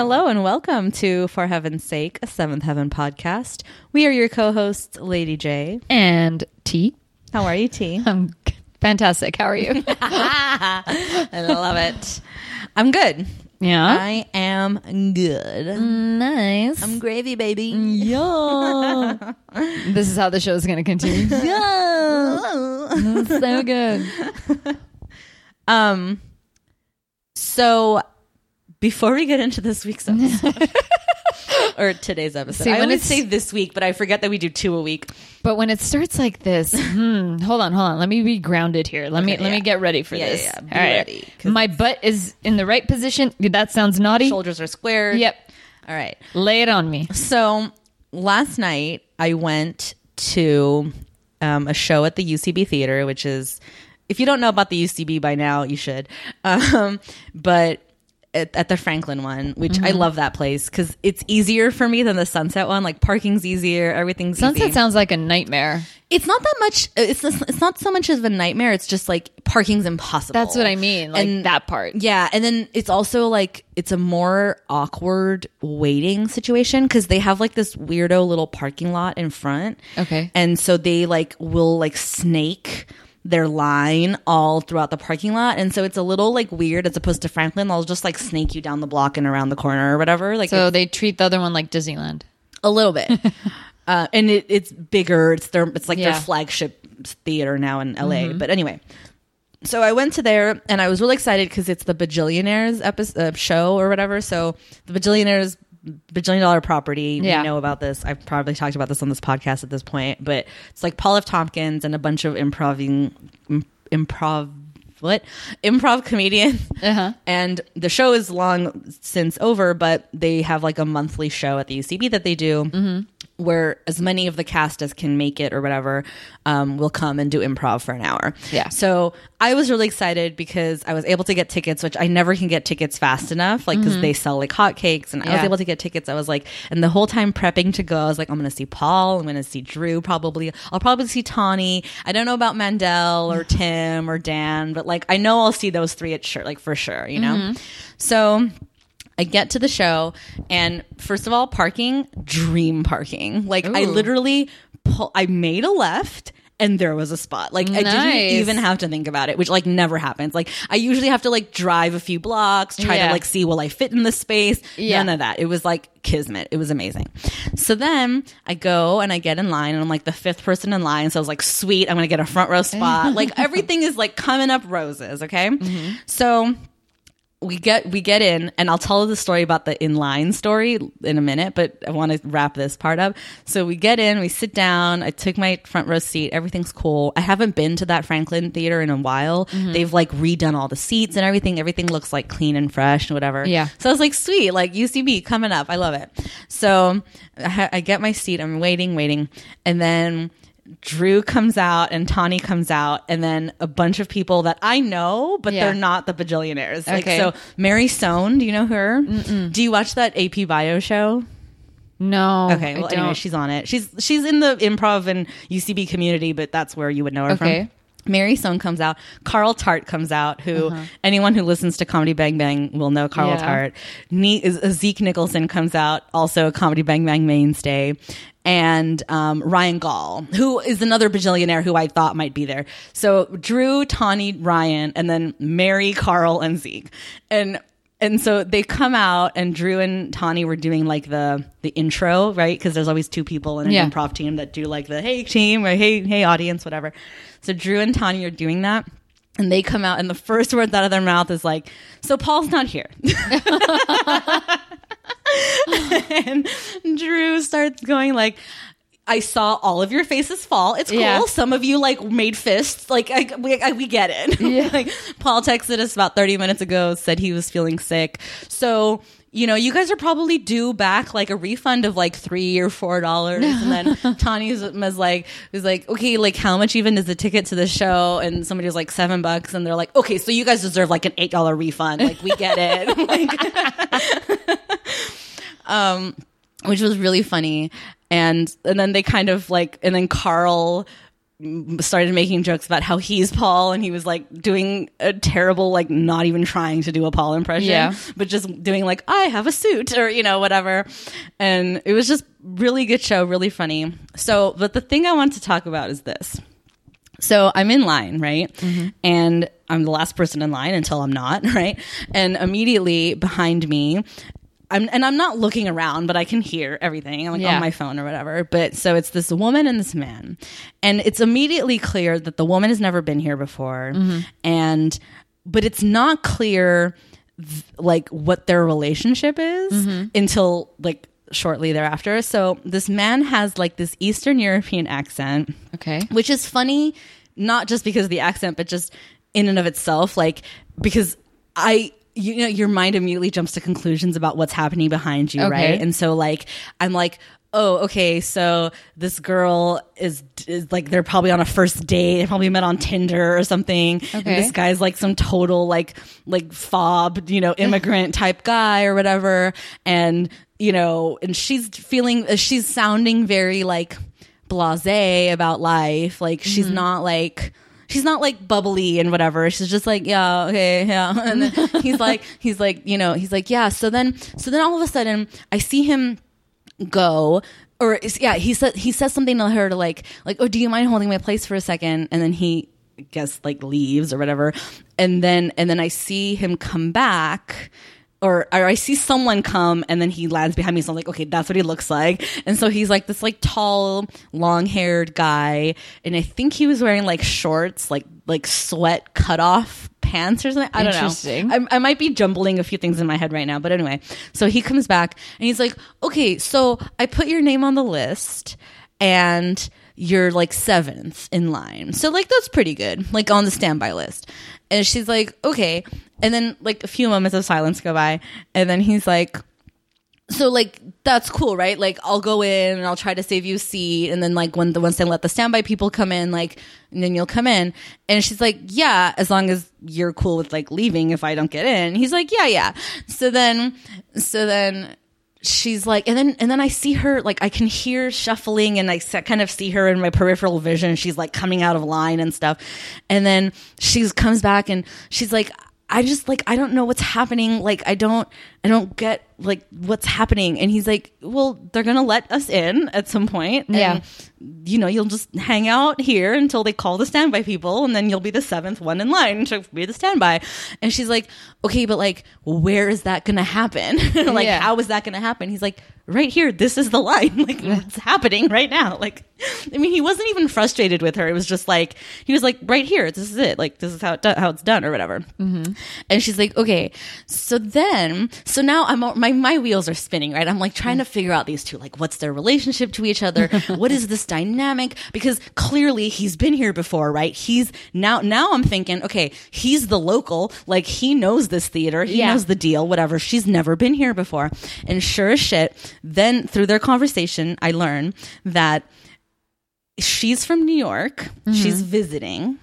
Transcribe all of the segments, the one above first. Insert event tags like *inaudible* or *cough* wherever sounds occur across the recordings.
Hello and welcome to For Heaven's Sake, a Seventh Heaven podcast. We are your co hosts, Lady J. And T. How are you, T? *laughs* I'm fantastic. How are you? *laughs* *laughs* I love it. I'm good. yeah. I am good. nice. I'm gravy, baby. yeah. this is how the show is going to continue. yeah. so good. Um, so before we get into this week's *laughs* episode, *laughs* or today's episode, See, I always say this week, but I forget that we do two a week. But when it starts like this, *laughs* hmm, hold on, hold on. Let me be grounded here. Let me Okay, let me get ready for Yeah, this. yeah, yeah. All right. ready, My butt is in the right position. That sounds naughty. Shoulders are squared. Yep. All right. Lay it on me. So last night I went to um, a show at the UCB Theater, which is, if you don't know about the UCB by now, you should. Um, but at, at the Franklin one, which Mm-hmm. I love that place because it's easier for me than the Sunset one. Like parking's easier, everything's Sunset easy. sounds like a nightmare. it's not that much. It's it's not so much of a nightmare. It's just like parking's impossible. That's what I mean. Like And- that part. Yeah, and then it's also like it's a more awkward waiting situation because they have like this weirdo little parking lot in front. Okay. and so they like will like snake their line all throughout the parking lot, and so it's a little like weird as opposed to Franklin. They'll just like snake you down the block and around the corner or whatever. Like So they treat the other one like Disneyland. a little bit. *laughs* uh, and it, it's bigger. It's their it's like Yeah. their flagship theater now in LA. But anyway, so I went to there and I was really excited because it's the Bajillionaires episode uh, show or whatever. So the Bajillionaires bajillion dollar property. Yeah. We know about this. I've probably talked about this on this podcast at this point, but it's like Paul F. Tompkins and a bunch of improving improv what improv comedian Uh-huh. and the show is long since over, but they have like a monthly show at the UCB that they do Mm-hmm. Where as many of the cast as can make it or whatever um, will come and do improv for an hour. Yeah. So I was really excited because I was able to get tickets, which I never can get tickets fast enough, like because they sell like hotcakes, and I was Mm-hmm. Able to get tickets. I was like, and the whole time prepping to go, I was like, I'm going to see Paul, I'm going to see Drew, probably. I'll probably see Tawny. I don't know about Mandell or Tim or Dan, but like I know I'll see those three at sure, like for sure, you know. Mm-hmm. So. I get to the show, and first of all, parking, dream parking. Like I literally, pull, I made a left, and there was a spot. Like I didn't even have to think about it, which like never happens. Like I usually have to like drive a few blocks, try Yeah. to like see will I fit in the space. Yeah. None of that. It was like kismet. It was amazing. So then I go and I get in line and I'm like the fifth person in line. So I was like, sweet, I'm gonna get a front row spot. *laughs* like everything is like coming up roses. Okay. Mm-hmm. So we get we get in and i'll tell the story about the inline story in a minute but i want to wrap this part up. So we get in we sit down i took my front row seat everything's cool. I haven't been to that franklin theater in a while. Mm-hmm. they've like redone all the seats and everything. Everything looks like clean and fresh and whatever. Yeah. so i was like sweet like ucb coming up. I love it. So i, ha- I get my seat. I'm waiting waiting. And then Drew comes out and Tawny comes out, and then a bunch of people that I know, but Yeah. they're not the bajillionaires. Like Okay. so, Mary Sohn, do you know her? Do you watch that AP Bio show? No. Okay, well, anyway, she's on it. She's she's in the improv and UCB community, but that's where you would know her Okay. from. Mary Sohn comes out. Carl Tart comes out. Who anyone who listens to Comedy Bang Bang will know Carl Uh-huh. Yeah. Tart. Ne- is- Zeke Nicholson comes out, also a Comedy Bang Bang mainstay, and um, Ryan Gaul, who is another bajillionaire who I thought might be there. So Drew, Tawny, Ryan, and then Mary, Carl, and Zeke, and and so they come out and Drew and Tawny were doing like the the intro, right? Because there's always two people in an Yeah. improv team that do like the hey team or hey hey audience, whatever. So Drew and Tawny are doing that. And they come out and the first words out of their mouth is like, so Paul's not here. *laughs* *laughs* *laughs* and Drew starts going like I saw all of your faces fall. It's cool. Yeah. Some of you like made fists. Like I, we, I, we get it. *laughs* like Paul texted us about 30 minutes ago, said he was feeling sick. So, you know, you guys are probably due back like a refund of like three or four dollars. and then *laughs* Tawny was like, was like, okay, like how much even is the ticket to the show? And somebody was like seven bucks, and they're like, okay, so you guys deserve like an eight dollar refund. Like we get it. like, um, which was really funny. And and then they kind of like, and then Carl started making jokes about how he's Paul and he was like doing a terrible, like not even trying to do a Paul impression, Yeah. but just doing like, I have a suit or, you know, whatever. And it was just really good show, really funny. So, but the thing I want to talk about is this. So I'm in line, right? And I'm the last person in line until I'm not, *laughs* right? And immediately behind me, I'm and I'm not looking around, but I can hear everything. I'm like Yeah. on my phone or whatever. But so it's this woman and this man. And it's immediately clear that the woman has never been here before. Mm-hmm. And but it's not clear th- like what their relationship is mm-hmm. until like shortly thereafter. So this man has like this Eastern European accent Okay. which is funny not just because of the accent but just in and of itself like because i you know your mind immediately jumps to conclusions about what's happening behind you Okay. right and so like i'm like oh okay so this girl is, is like they're probably on a first date. They probably met on tinder or something. And this guy's like some total like like fob you know immigrant type guy or whatever. And you know and she's feeling uh, she's sounding very like blase about life. Like she's not like she's not like bubbly and whatever. She's just like yeah okay yeah. *laughs* And then *laughs* he's like he's like you know he's like yeah. So then so then all of a sudden i see him go or yeah he said he says something to her to like like oh do you mind holding my place for a second? And then he I guess like leaves or whatever. And then and then i see him come back or, or I see someone come and then he lands behind me. So I'm like, okay, that's what he looks like. And so he's like this like tall, long haired guy. And I think he was wearing like shorts, like, like sweat cut off pants or something. I don't Interesting. know. I, I might be jumbling a few things in my head right now, but anyway. So he comes back and he's like, okay, so I put your name on the list and you're like seventh in line. So like that's pretty good, like on the standby list. And she's like, okay. And then like a few moments of silence go by, and then he's like, so like that's cool, right? Like I'll go in and I'll try to save you a seat, and then like when the once they let the standby people come in, like and then you'll come in. And she's like, yeah, as long as you're cool with like leaving if I don't get in. He's like, yeah, yeah. So then, so then she's like and then and then i see her like i can hear shuffling and i kind of see her in my peripheral vision she's like coming out of line and stuff and then she comes back and she's like i just like i don't know what's happening. Like i don't i don't get like what's happening? And he's like well they're gonna let us in at some point. And, Yeah. you know you'll just hang out here until they call the standby people and then you'll be the seventh one in line to be the standby. And she's like okay but like where is that gonna happen? *laughs* Like Yeah. how is that gonna happen? He's like right here this is the line. *laughs* Like it's happening right now? Like i mean he wasn't even frustrated with her. It was just like he was like right here this is it. Like this is how it do- how it's done or whatever. Mm-hmm. And she's like okay. So then so now i'm my my wheels are spinning right? I'm like trying to figure out these two like what's their relationship to each other? *laughs* What is this dynamic? Because clearly he's been here before right? He's now now i'm thinking okay he's the local. Like he knows this theater. He Yeah. knows the deal whatever. She's never been here before. And sure as shit then through their conversation i learn that she's from new york. Mm-hmm. She's visiting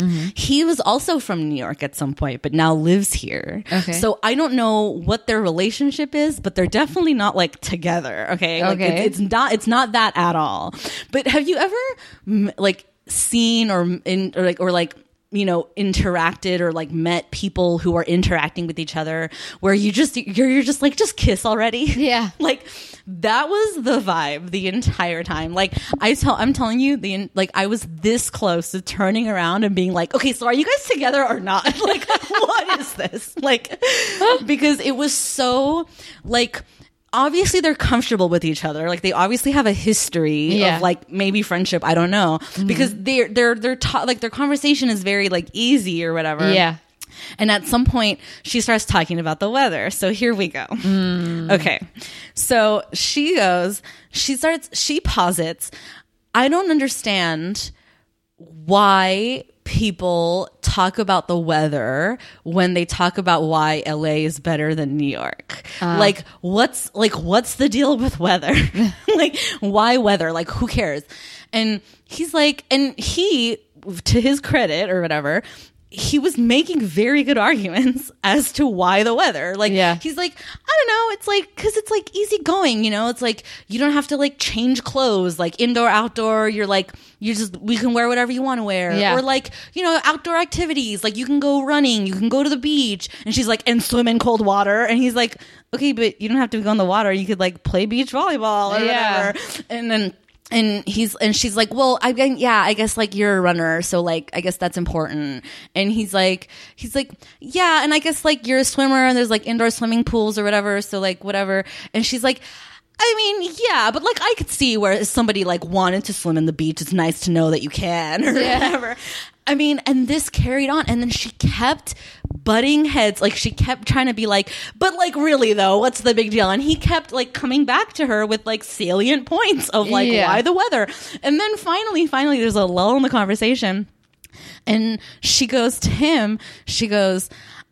Mm-hmm. he was also from New York at some point, but now lives here. Okay. So I don't know what their relationship is, but they're definitely not like together. Okay. Like, Okay. it's, it's not. It's not that at all. But have you ever like seen or in or like or like you know interacted or like met people who are interacting with each other where you just you're you're just like just kiss already. Yeah. *laughs* like that was the vibe the entire time. Like i tell i'm telling you the like i was this close to turning around and being like okay so are you guys together or not? *laughs* Like *laughs* what is this? Like because it was so like obviously they're comfortable with each other like they obviously have a history Yeah. of like maybe friendship i don't know mm-hmm. because they're they're they're ta- like their conversation is very like easy or whatever Yeah. and at some point, she starts talking about the weather. So here we go. Mm. Okay. So she goes, she starts, she posits, I don't understand why people talk about the weather when they talk about why LA is better than New York. Ah. like what's like what's the deal with weather? *laughs* *laughs* like why weather? Like who cares? And he's like and he to his credit or whatever he was making very good arguments *laughs* as to why the weather. Like, Yeah. he's like, I don't know. It's like, cause it's like easy going, you know? It's like, you don't have to like change clothes, like indoor, outdoor. You're like, you just, we can wear whatever you want to wear. Yeah. Or like, you know, outdoor activities. Like, you can go running, you can go to the beach. And she's like, and swim in cold water. And he's like, okay, but you don't have to go in the water. You could like play beach volleyball or Yeah. whatever. And then, and he's and she's like, well, I yeah, I guess like you're a runner, so like I guess that's important. And he's like, he's like, yeah, and I guess like you're a swimmer, and there's like indoor swimming pools or whatever, so like whatever. And she's like. I mean, yeah, but like I could see where somebody like wanted to swim in the beach. It's nice to know that you can or Yeah. whatever. I mean, and this carried on, and then she kept butting heads. Like she kept trying to be like, but like really though, what's the big deal? And he kept like coming back to her with like salient points of like Yeah. why the weather. And then finally, finally, there's a lull in the conversation, and she goes to him. She goes,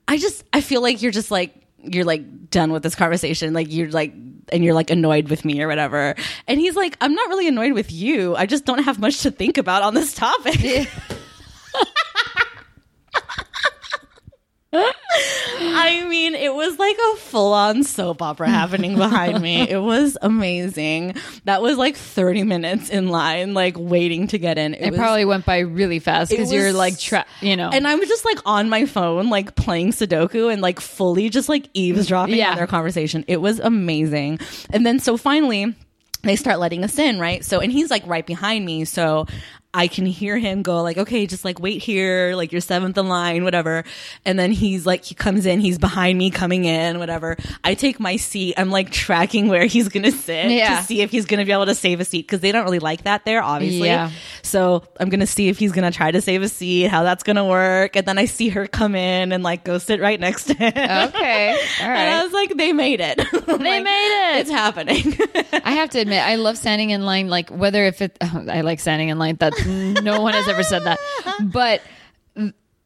I just, I feel like you're just like you're like done with this conversation like you're like and you're like annoyed with me or whatever. And he's like i'm not really annoyed with you. I just don't have much to think about on this topic *laughs* *laughs* I mean, it was like a full on soap opera happening behind me. *laughs* It was amazing. That was like 30 minutes in line, like waiting to get in. It was- probably went by really fast because you're like, tra- you know. And I was just like on my phone, like playing Sudoku and like fully just like eavesdropping Yeah. on their conversation. It was amazing. And then so finally, they start letting us in, right? So, and he's like right behind me. So I can hear him go like, okay, just like wait here, like you're seventh in line, whatever. And then he's like, he comes in, he's behind me coming in, whatever. I take my seat. I'm like tracking where he's going to sit Yeah. to see if he's going to be able to save a seat because they don't really like that there, obviously. Yeah. So I'm gonna see if he's gonna try to save a seat, how that's gonna work, and then I see her come in and like go sit right next to him. okay. All *laughs* And I was like, they made it. *laughs* They made it. It's happening. *laughs* I have to admit, I love standing in line. Like whether if it, I like standing in line. That *laughs* no one has ever said that, but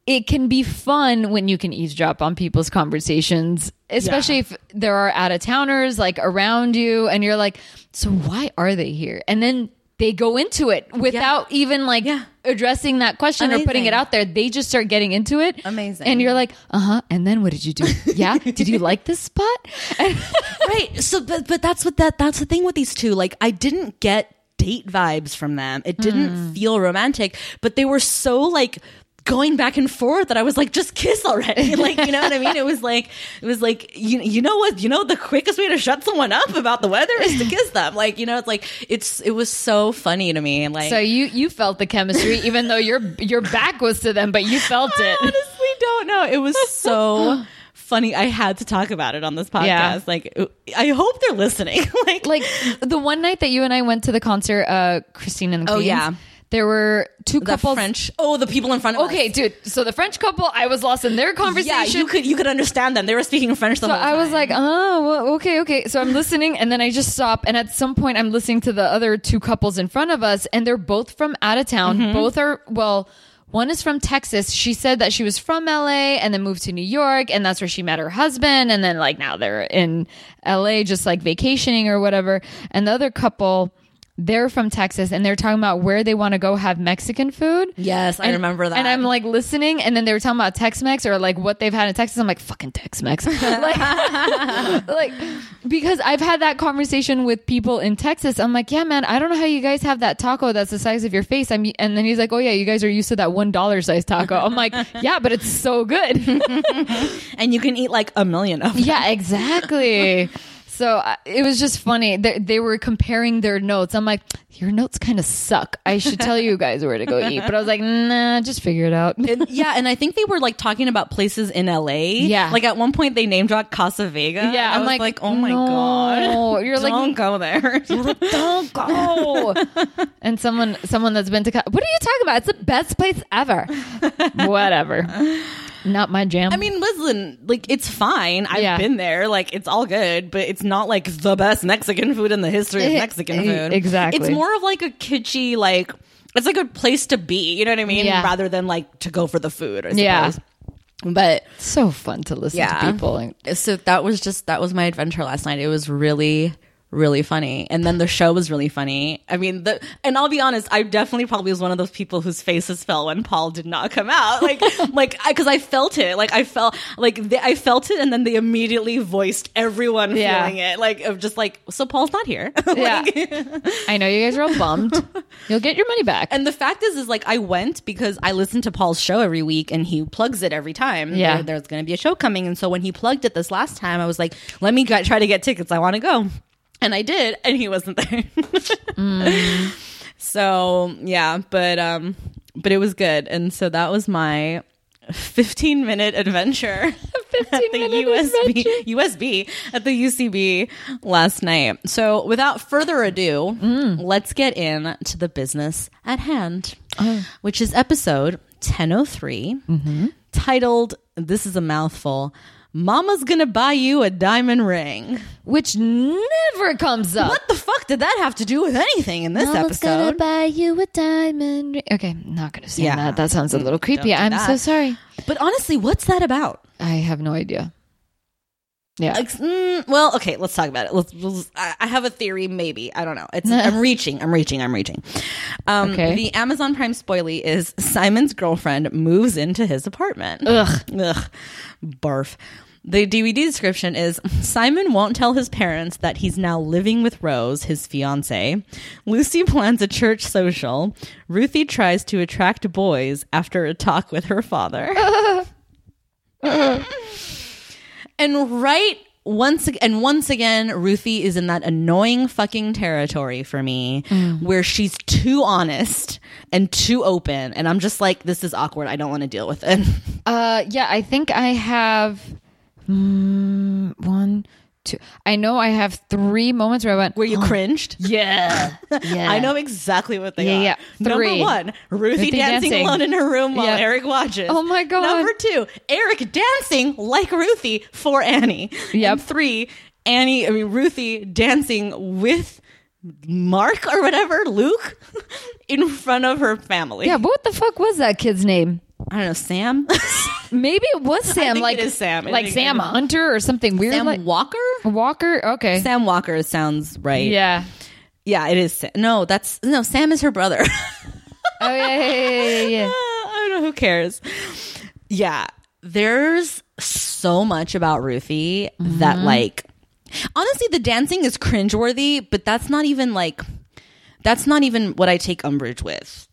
it can be fun when you can eavesdrop on people's conversations, especially if there are out of towners like around you, and you're like, so why are they here? And then they go into it without even like Yeah. addressing that question or putting it out there. They just start getting into it. Amazing. And you're like, uh huh. And then what did you do? *laughs* Yeah. did you like this spot? *laughs* right. So, but, but that's what that, that's the thing with these two. Like, I didn't get date vibes from them. It didn't hmm. feel romantic, but they were so like, going back and forth that I was like, just kiss already. *laughs* Like, you know what I mean? It was like, it was like, you, you know what, you know, the quickest way to shut someone up about the weather is to kiss them. Like, you know, it's like, it's, it was so funny to me. And like, So you you felt the chemistry, even though your your back was to them, but you felt *laughs* I it. honestly don't know. It was so *laughs* funny. I had to talk about it on this podcast. Yeah. Like, I hope they're listening. *laughs* like, Like the one night that you and I went to the concert, uh, Christine and the Oh, yeah. there were two the couples. French. Oh, the people in front of us. Okay, dude. So the French couple, I was lost in their conversation. Yeah, you could you could understand them. They were speaking French the So I was like, oh, well, okay, okay. So I'm listening, and then I just stop. And at some point, I'm listening to the other two couples in front of us, and they're both from out of town. Mm-hmm. Both are well. One is from Texas. She said that she was from LA and then moved to New York, and that's where she met her husband. And then like now they're in LA, just like vacationing or whatever. And the other couple. They're from Texas and they're talking about where they want to go have Mexican food. Yes, I remember that. And I'm like listening, and then they were talking about Tex Mex or like what they've had in Texas. I'm like, fucking Tex Mex. *laughs* like, *laughs* like, because I've had that conversation with people in Texas. I'm like, yeah, man, I don't know how you guys have that taco that's the size of your face. I'm, and then he's like, oh, yeah, you guys are used to that $1 size taco. I'm like, *laughs* yeah, but it's so good. and you can eat like a million of them. yeah, exactly. So uh, it was just funny. They, they were comparing their notes. I'm like, your notes kind of suck. I should tell you guys where to go eat. But I was like, nah, just figure it out. And- *laughs* yeah, and I think they were like talking about places in LA. Yeah. like at one point they name dropped Casa Vega. Yeah, I'm was like, like, oh my no. god, *laughs* You're like- don't go there. *laughs* don't go. and someone someone that's been to what are you talking about? It's the best place ever. Whatever. Not my jam. I mean, listen, like it's fine. I've Yeah. been there. Like it's all good, but it's not like the best Mexican food in the history of Eh, Mexican eh, food. exactly. It's more of like a kitschy, like it's like a place to be. You know what I mean? Yeah. Rather than like to go for the food. I suppose. Yeah. But so fun to listen Yeah. to people. so that was just that was my adventure last night. It was really, really funny. And then the show was really funny. I mean, the and I'll be honest, I definitely probably was one of those people whose faces fell when Paul did not come out. Like, *laughs* like because I, felt it. Like I felt like they, I felt it, and then they immediately voiced everyone Yeah. feeling it. Like of just like, so Paul's not here. *laughs* Yeah. Like- *laughs* I know you guys are all bummed. You'll get your money back. And the fact is, is like I went because I listen to Paul's show every week, and he plugs it every time. Yeah. There- there's going to be a show coming, and so when he plugged it this last time, I was like, "Let me g- try to get tickets. I want to go," and I did, and he wasn't there. *laughs* So yeah, but um, but it was good, and so that was my 15 minute adventure. 15 *laughs* at the minute USB USB at the UCB last night. So, without further ado, let's get in to the business at hand, which is episode 1003, titled "This is a mouthful." Mama's gonna buy you a diamond ring. Which never comes up. What the fuck did that have to do with anything in this episode? Mama's gonna buy you a diamond ring. Okay, not gonna say Yeah. that. That sounds a little creepy. I'm that. so sorry. But honestly, what's that about? I have no idea. Yeah. Like, mm, well, okay, let's talk about it. Let's, let's- I have a theory, maybe. I don't know. It's I'm *laughs* reaching. I'm reaching. I'm reaching. Um, Okay. The Amazon Prime spoilie is Simon's girlfriend moves into his apartment. Ugh. Ugh. Barf. The DVD description is Simon won't tell his parents that he's now living with Rose, his fiance. Lucy plans a church social. Ruthie tries to attract boys after a talk with her father. *laughs* *laughs* and right once and once again Ruthie is in that annoying fucking territory for me where she's too honest and too open. And I'm just like this is awkward. I don't want to deal with it. *laughs* Uh, yeah, I think I have mm, one, two. I know I have three moments where I went, Where you *gasps* cringed? *gasps* yeah, yeah. I know exactly what they Yeah, are. yeah. Number one, Ruthie, Ruthie dancing, dancing. alone in her room while Yeah. Eric watches. Oh my God. Number two, Eric dancing like Ruthie for Annie. Yep. And three, Annie, I mean Ruthie dancing with Mark or whatever, Luke, *laughs* in front of her family. Yeah, but what the fuck was that kid's name? I don't know, Sam. *laughs* Maybe it was *laughs* Sam, like it is Sam. I like think Sam it- Hunter or something weird, Sam like Walker. Walker. Okay, Sam Walker sounds right. yeah. yeah, it is. Sa- No, that's no. Sam is her brother. *laughs* Oh yeah, yeah, yeah, yeah, yeah. I don't know who cares. Yeah, there's so much about Ruthie that mm-hmm. like honestly the dancing is cringeworthy, but that's not even like that's not even what I take umbrage with.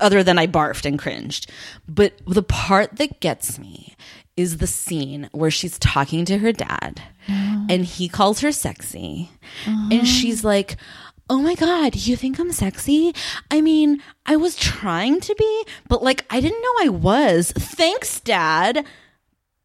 Other than I barfed and cringed. But the part that gets me is the scene where she's talking to her dad mm-hmm. and he calls her sexy. And mm-hmm. she's like, Oh my God, you think I'm sexy? I mean, I was trying to be, but like, I didn't know I was. Thanks, dad.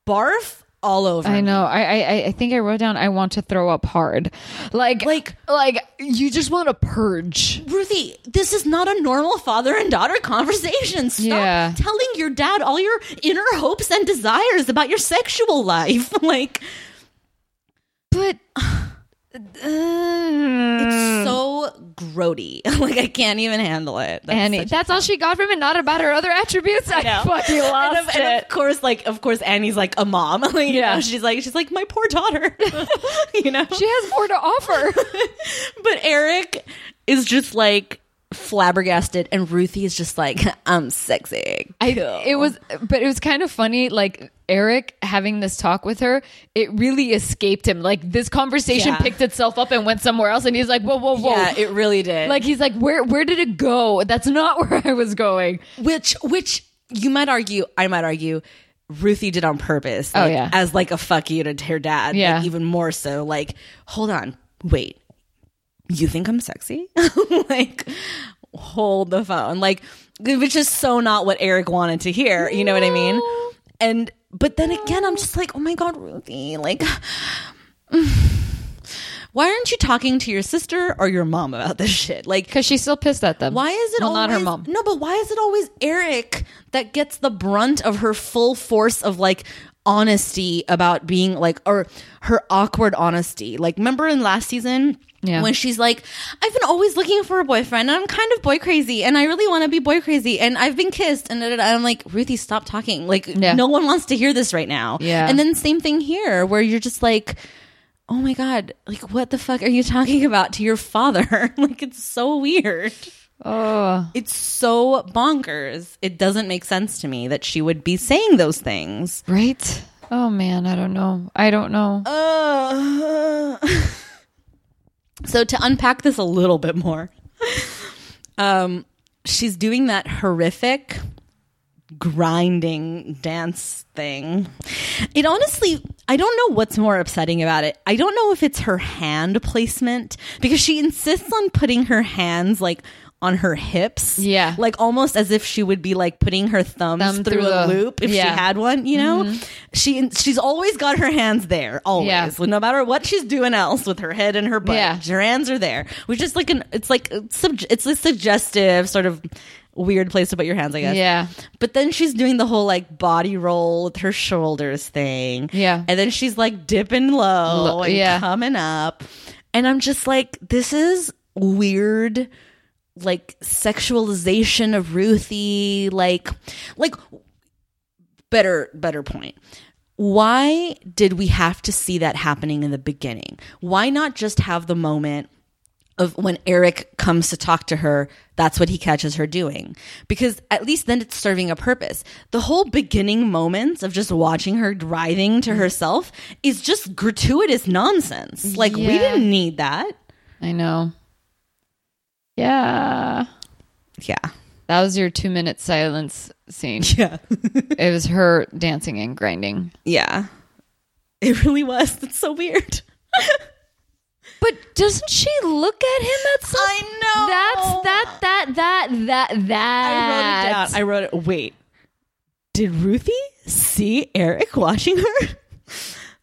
Barf all over. I know. I, I I think I wrote down I want to throw up hard. Like Like- like you just want to purge. Ruthie, this is not a normal father and daughter conversation. Stop Yeah. telling your dad all your inner hopes and desires about your sexual life. *laughs* like, But *sighs* it's so grody. *laughs* like, I can't even handle it. That's Annie, that's all she got from it. Not about her other attributes. I, know. fucking and lost of, and it. of course, like, of course, Annie's like a mom. *laughs* Like, you Yeah. know, she's like, she's like my poor daughter. *laughs* you know, She has more to offer. but Eric is just like flabbergasted, and Ruthie is just like, I'm sexy. I, Cool. it was, but it was kind of funny. Like Eric having this talk with her, it really escaped him. Like this conversation Yeah. picked itself up and went somewhere else, and he's like, "Whoa, whoa, whoa!" Yeah, it really did. like he's like, "Where, where did it go? That's not *laughs* where I was going." which which you might argue i might argue ruthie did on purpose Oh, yeah. as like a fuck you to her dad like, Yeah. even more so like hold on wait you think i'm sexy *laughs* like hold the phone like which is so not what eric wanted to hear you know what i mean and but then again i'm just like oh my god ruthie like *sighs* why aren't you talking to your sister or your mom about this shit like Because she's still pissed at them. why is it well, always not her mom? No, but why is it always Eric that gets the brunt of her full force of like honesty about being like or her awkward honesty? Like remember in last season Yeah. when she's like, I've been always looking for a boyfriend and I'm kind of boy crazy and I really want to be boy crazy and I've been kissed and da, da, da. I'm like, Ruthie, stop talking. Like Yeah. no one wants to hear this right now. Yeah. And then same thing here where you're just like oh my god, like what the fuck are you talking about to your father? *laughs* like it's so weird. Oh, It's so bonkers. It doesn't make sense to me that she would be saying those things. right? Oh man, I don't know. I don't know. Uh, *laughs* so to unpack this a little bit more, um, she's doing that horrific grinding dance thing. It honestly, I don't know what's more upsetting about it. I don't know if it's her hand placement because she insists on putting her hands like on her hips. Yeah. Like almost as if she would be like putting her thumbs Thumb through, through a the- loop if she had one, you know? Mm-hmm. She she's always got her hands there, always. Yeah. No matter what she's doing else with her head and her butt, Yeah. her hands are there. Which is like an it's like it's it's a suggestive sort of weird place to put your hands, I guess. Yeah. But then she's doing the whole like body roll with her shoulders thing. Yeah. And then she's like dipping low Lo- and yeah. coming up. And I'm just like, this is weird like sexualization of Ruthie, like like better better point. Why did we have to see that happening in the beginning? Why not just have the moment of when Eric comes to talk to her, that's what he catches her doing. Because at least then it's serving a purpose. The whole beginning moments of just watching her writhing to mm-hmm. herself is just gratuitous nonsense. Like, we didn't need that. I know. Yeah. Yeah. That was your two minute silence scene. *laughs* Yeah. it was her dancing and grinding. yeah. It really was. That's so weird. *laughs* But doesn't she look at him at some I know. That's that that that that that I wrote it down. I wrote it. Wait, did Ruthie see Eric watching her?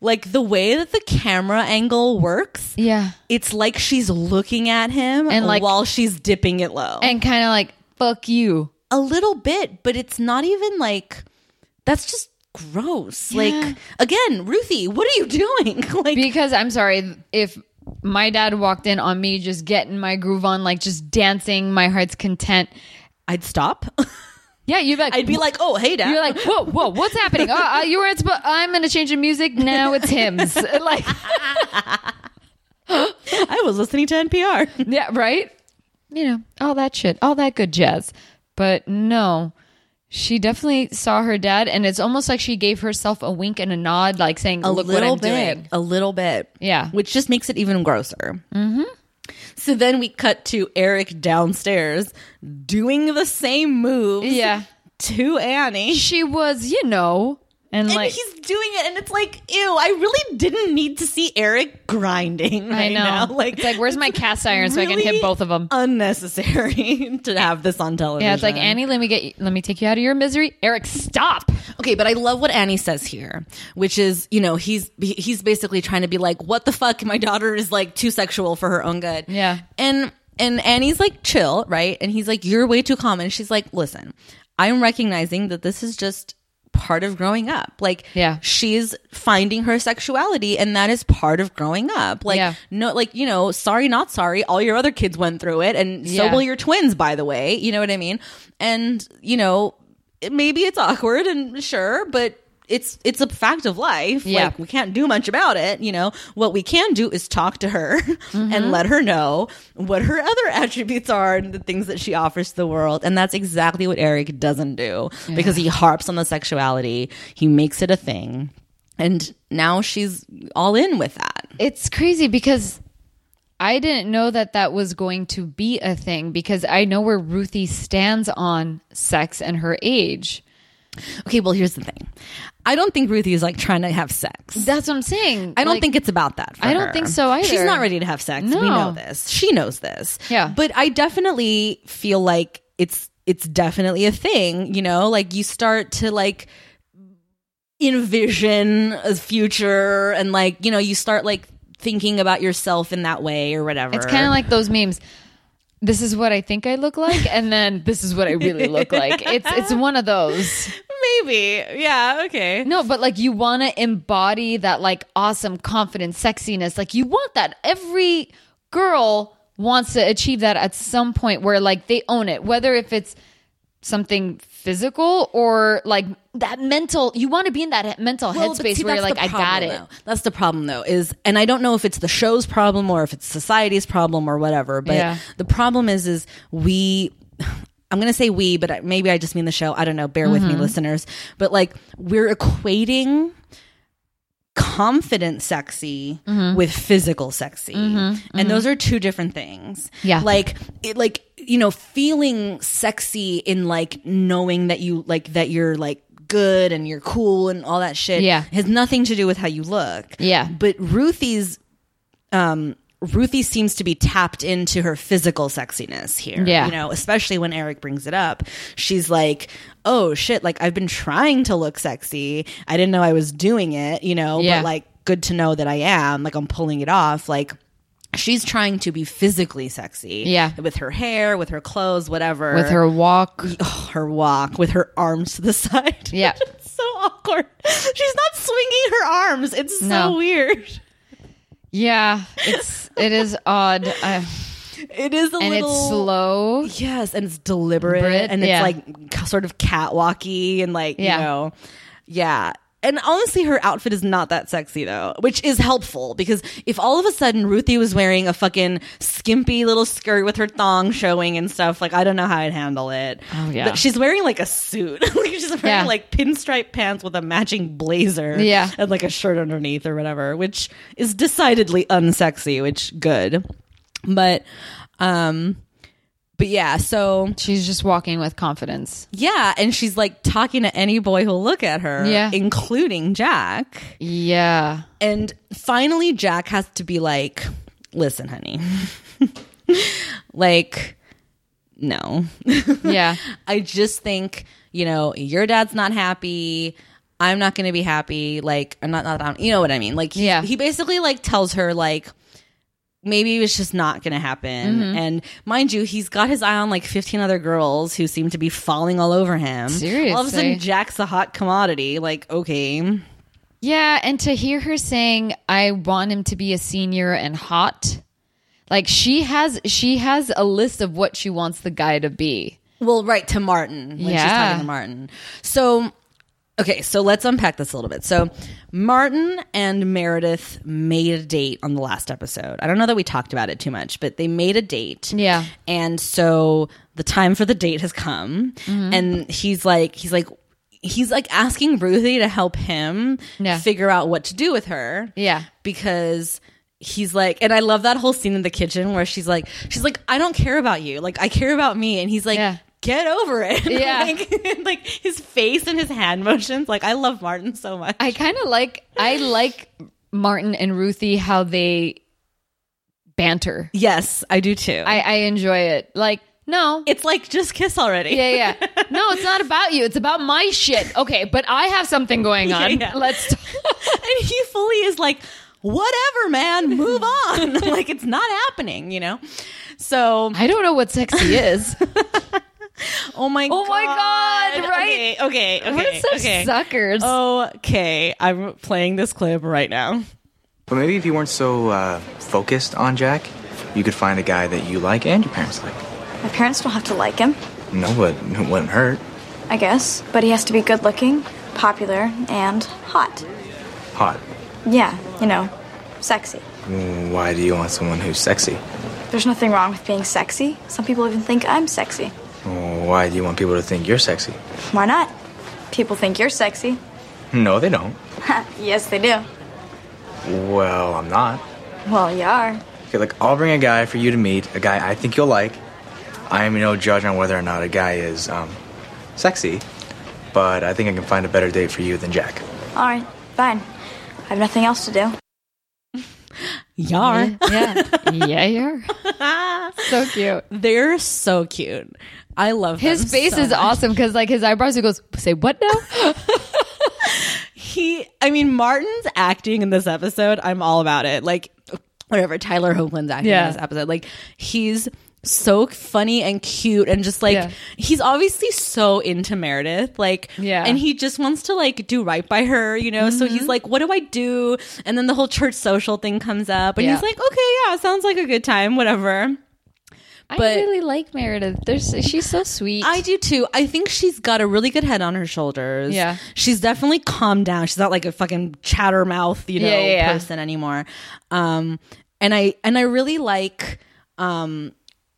Like the way that the camera angle works, yeah. it's like she's looking at him And, like- while she's dipping it low. And kind of like fuck you. a little bit, but it's not even like that's just gross. Yeah. Like again, Ruthie, what are you doing? *laughs* like Because I'm sorry if my dad walked in on me just getting my groove on like just dancing my heart's content. I'd stop. *laughs* Yeah, you'd be like I'd be like, "Oh, hey, dad." You're like, whoa, whoa, what's happening? Oh, uh, you weren't supposed. I'm going to change the music. Now it's hymns. *laughs* like, I was listening to NPR. yeah, right. You know, all that shit, all that good jazz. But no, she definitely saw her dad, and it's almost like she gave herself a wink and a nod, like saying, a "Look what little I'm bit, doing." a little bit, Yeah. which just makes it even grosser. Mm-hmm. So then we cut to Eric downstairs doing the same moves, Yeah. to Annie, She was, you know, and, and like, he's doing it, and it's like, ew! I really didn't need to see Eric grinding. I know, now. like, it's like, where's my cast iron so I can hit both of them? Unnecessary *laughs* to have this on television. Yeah, it's like Annie. Let me get. You, let me take you out of your misery, Eric. Stop. Okay, but I love what Annie says here, which is, you know, he's he's basically trying to be like, "What the fuck? My daughter is like too sexual for her own good." Yeah. and and Annie's like, "Chill, right?" And he's like, "You're way too calm." And she's like, "Listen, I'm recognizing that this is just." Part of growing up like Yeah. she's finding her sexuality and that is part of growing up like Yeah. no like you know sorry not sorry all your other kids went through it and so will your twins by the way you know what i mean and you know maybe it's awkward and sure but it's it's a fact of life. Yeah. like we can't do much about it you know? What we can do is talk to her *laughs* Mm-hmm. and let her know what her *laughs* other attributes are and the things that she offers to the world. And that's exactly what eric doesn't do because he harps on the sexuality. He makes it a thing. And now she's all in with that. It's crazy because I didn't know that that was going to be a thing because I know where Ruthie stands on sex and her age. okay well here's the thing i don't think ruthie is like trying to have sex That's what I'm saying. I don't Like, think it's about that. For I don't her. think so either. She's not ready to have sex. We know this. She knows this. Yeah. But I definitely feel like it's it's definitely a thing. You know, like you start to like envision a future, and like you know, you start like thinking about yourself in that way or whatever. It's kind of like those memes. This is what I think I look like, and then this is what I really look like. It's it's one of those. *laughs* maybe, yeah, okay. No, but like you want to embody that like awesome confidence, sexiness. Like you want that. Every girl wants to achieve that at some point where like they own it, whether if it's something physical or like that mental you want to be in that mental Well, headspace see, where you're like the I got problem, it. though. That's the problem, though. Is and I don't know if it's the show's problem or if it's society's problem or whatever. But Yeah. the problem is, is we. I'm gonna say we, but maybe I just mean the show. I don't know. Bear with me, mm-hmm. listeners. But like, we're equating confident sexy mm-hmm. with physical sexy mm-hmm. and those are two different things Yeah. like it like you know feeling sexy in like knowing that you like that you're like good and you're cool and all that shit Yeah. has nothing to do with how you look Yeah. but ruthie's um Ruthie seems to be tapped into her physical sexiness here. Yeah. You know, especially when Eric brings it up. She's like, oh shit, like I've been trying to look sexy. I didn't know I was doing it, you know, Yeah. but like good to know that I am. Like I'm pulling it off. Like she's trying to be physically sexy. Yeah. With her hair, with her clothes, whatever. With her walk. Oh, her walk, with her arms to the *laughs* side. Yeah. *laughs* it's so awkward. She's not swinging her arms. It's so No. weird. Yeah, it's it is odd. Uh, It is a and little it's slow. Yes, and it's deliberate Brit, and it's yeah. like sort of catwalky and like, Yeah. you know. Yeah. And honestly, her outfit is not that sexy though, which is helpful because if all of a sudden Ruthie was wearing a fucking skimpy little skirt with her thong showing and stuff, like I don't know how I'd handle it. Oh, yeah. But she's wearing like a suit. *laughs* like she's wearing Yeah. like pinstripe pants with a matching blazer. Yeah. And like a shirt underneath or whatever, which is decidedly unsexy, which good. But um but yeah, so She's just walking with confidence. yeah, and she's like talking to any boy who'll look at her, Yeah. including Jack. Yeah. And finally, Jack has to be like, listen, honey, *laughs* like, no. *laughs* Yeah. I just think, you know, your dad's not happy. I'm not going to be happy. Like, I'm not, not, you know what I mean? Like, he, Yeah. he basically like tells her, like, maybe it was just not going to happen. Mm-hmm. And mind you, he's got his eye on like 15 other girls who seem to be falling all over him. All of a sudden, Jack's a hot commodity. Like, okay. Yeah, and to hear her saying I want him to be a senior and hot. Like she has she has a list of what she wants the guy to be. Well, right to Martin when she's Yeah. talking to Martin. So, okay, so let's unpack this a little bit. So, Martin and Meredith made a date on the last episode. I don't know that we talked about it too much, but they made a date. Yeah. and so the time for the date has come, Mm-hmm. and he's like, he's like. He's like asking Ruthie to help him Yeah. figure out what to do with her Yeah. because he's like and i love that whole scene in the kitchen where she's like she's like i don't care about you like i care about me and he's like Yeah. Get over it *laughs* Yeah. like, *laughs* like his face and his hand motions like i love martin so much I kind of like I like Martin and Ruthie how they banter. yes i do too I I enjoy it. Like no. it's like just kiss already yeah, yeah. *laughs* No, it's not about you. It's about my shit. Okay, but I have something going on. Yeah, yeah. Let's talk. and he fully is like whatever man move on like it's not happening you know so I don't know what sexy is. *laughs* oh my Oh my God, right? okay okay okay We're such okay suckers. okay i'm playing this clip right now But maybe if you weren't so uh, focused on Jack, you could find a guy that you like and your parents like. My parents don't have to like him, No, but it wouldn't hurt. I guess. But he has to be good looking, popular, and hot. Hot. Yeah, you know, sexy. Why do you want someone who's sexy? There's nothing wrong with being sexy. Some people even think I'm sexy. Why do you want people to think you're sexy? Why not? People think you're sexy. No, they don't. yes, they do. Well, I'm not. Well, you are. Okay, look, I'll bring a guy for you to meet, a guy I think you'll like. I am no judge on whether or not a guy is um, sexy, but I think I can find a better date for you than Jack. All right, fine. I have nothing else to do. Yar. Yeah. Yeah, *laughs* you're. so cute. They're so cute. I love His face so is much. awesome because like his eyebrows, he goes, say what now? *laughs* He, I mean, Martin's acting in this episode. I'm all about it. Like, whatever Tyler Hoagland's acting Yeah. in this episode. Like, he's so funny and cute and just like Yeah. he's obviously so into Meredith like Yeah. and he just wants to like do right by her you know so Mm-hmm. he's like what do I do and then the whole church social thing comes up and Yeah. he's like okay yeah sounds like a good time whatever I really like Meredith. There's she's so sweet. I do too. I think she's got a really good head on her shoulders. Yeah. She's definitely calmed down. She's not like a fucking chattermouth, you know, Yeah, yeah, yeah. person anymore. Um and I and I really like um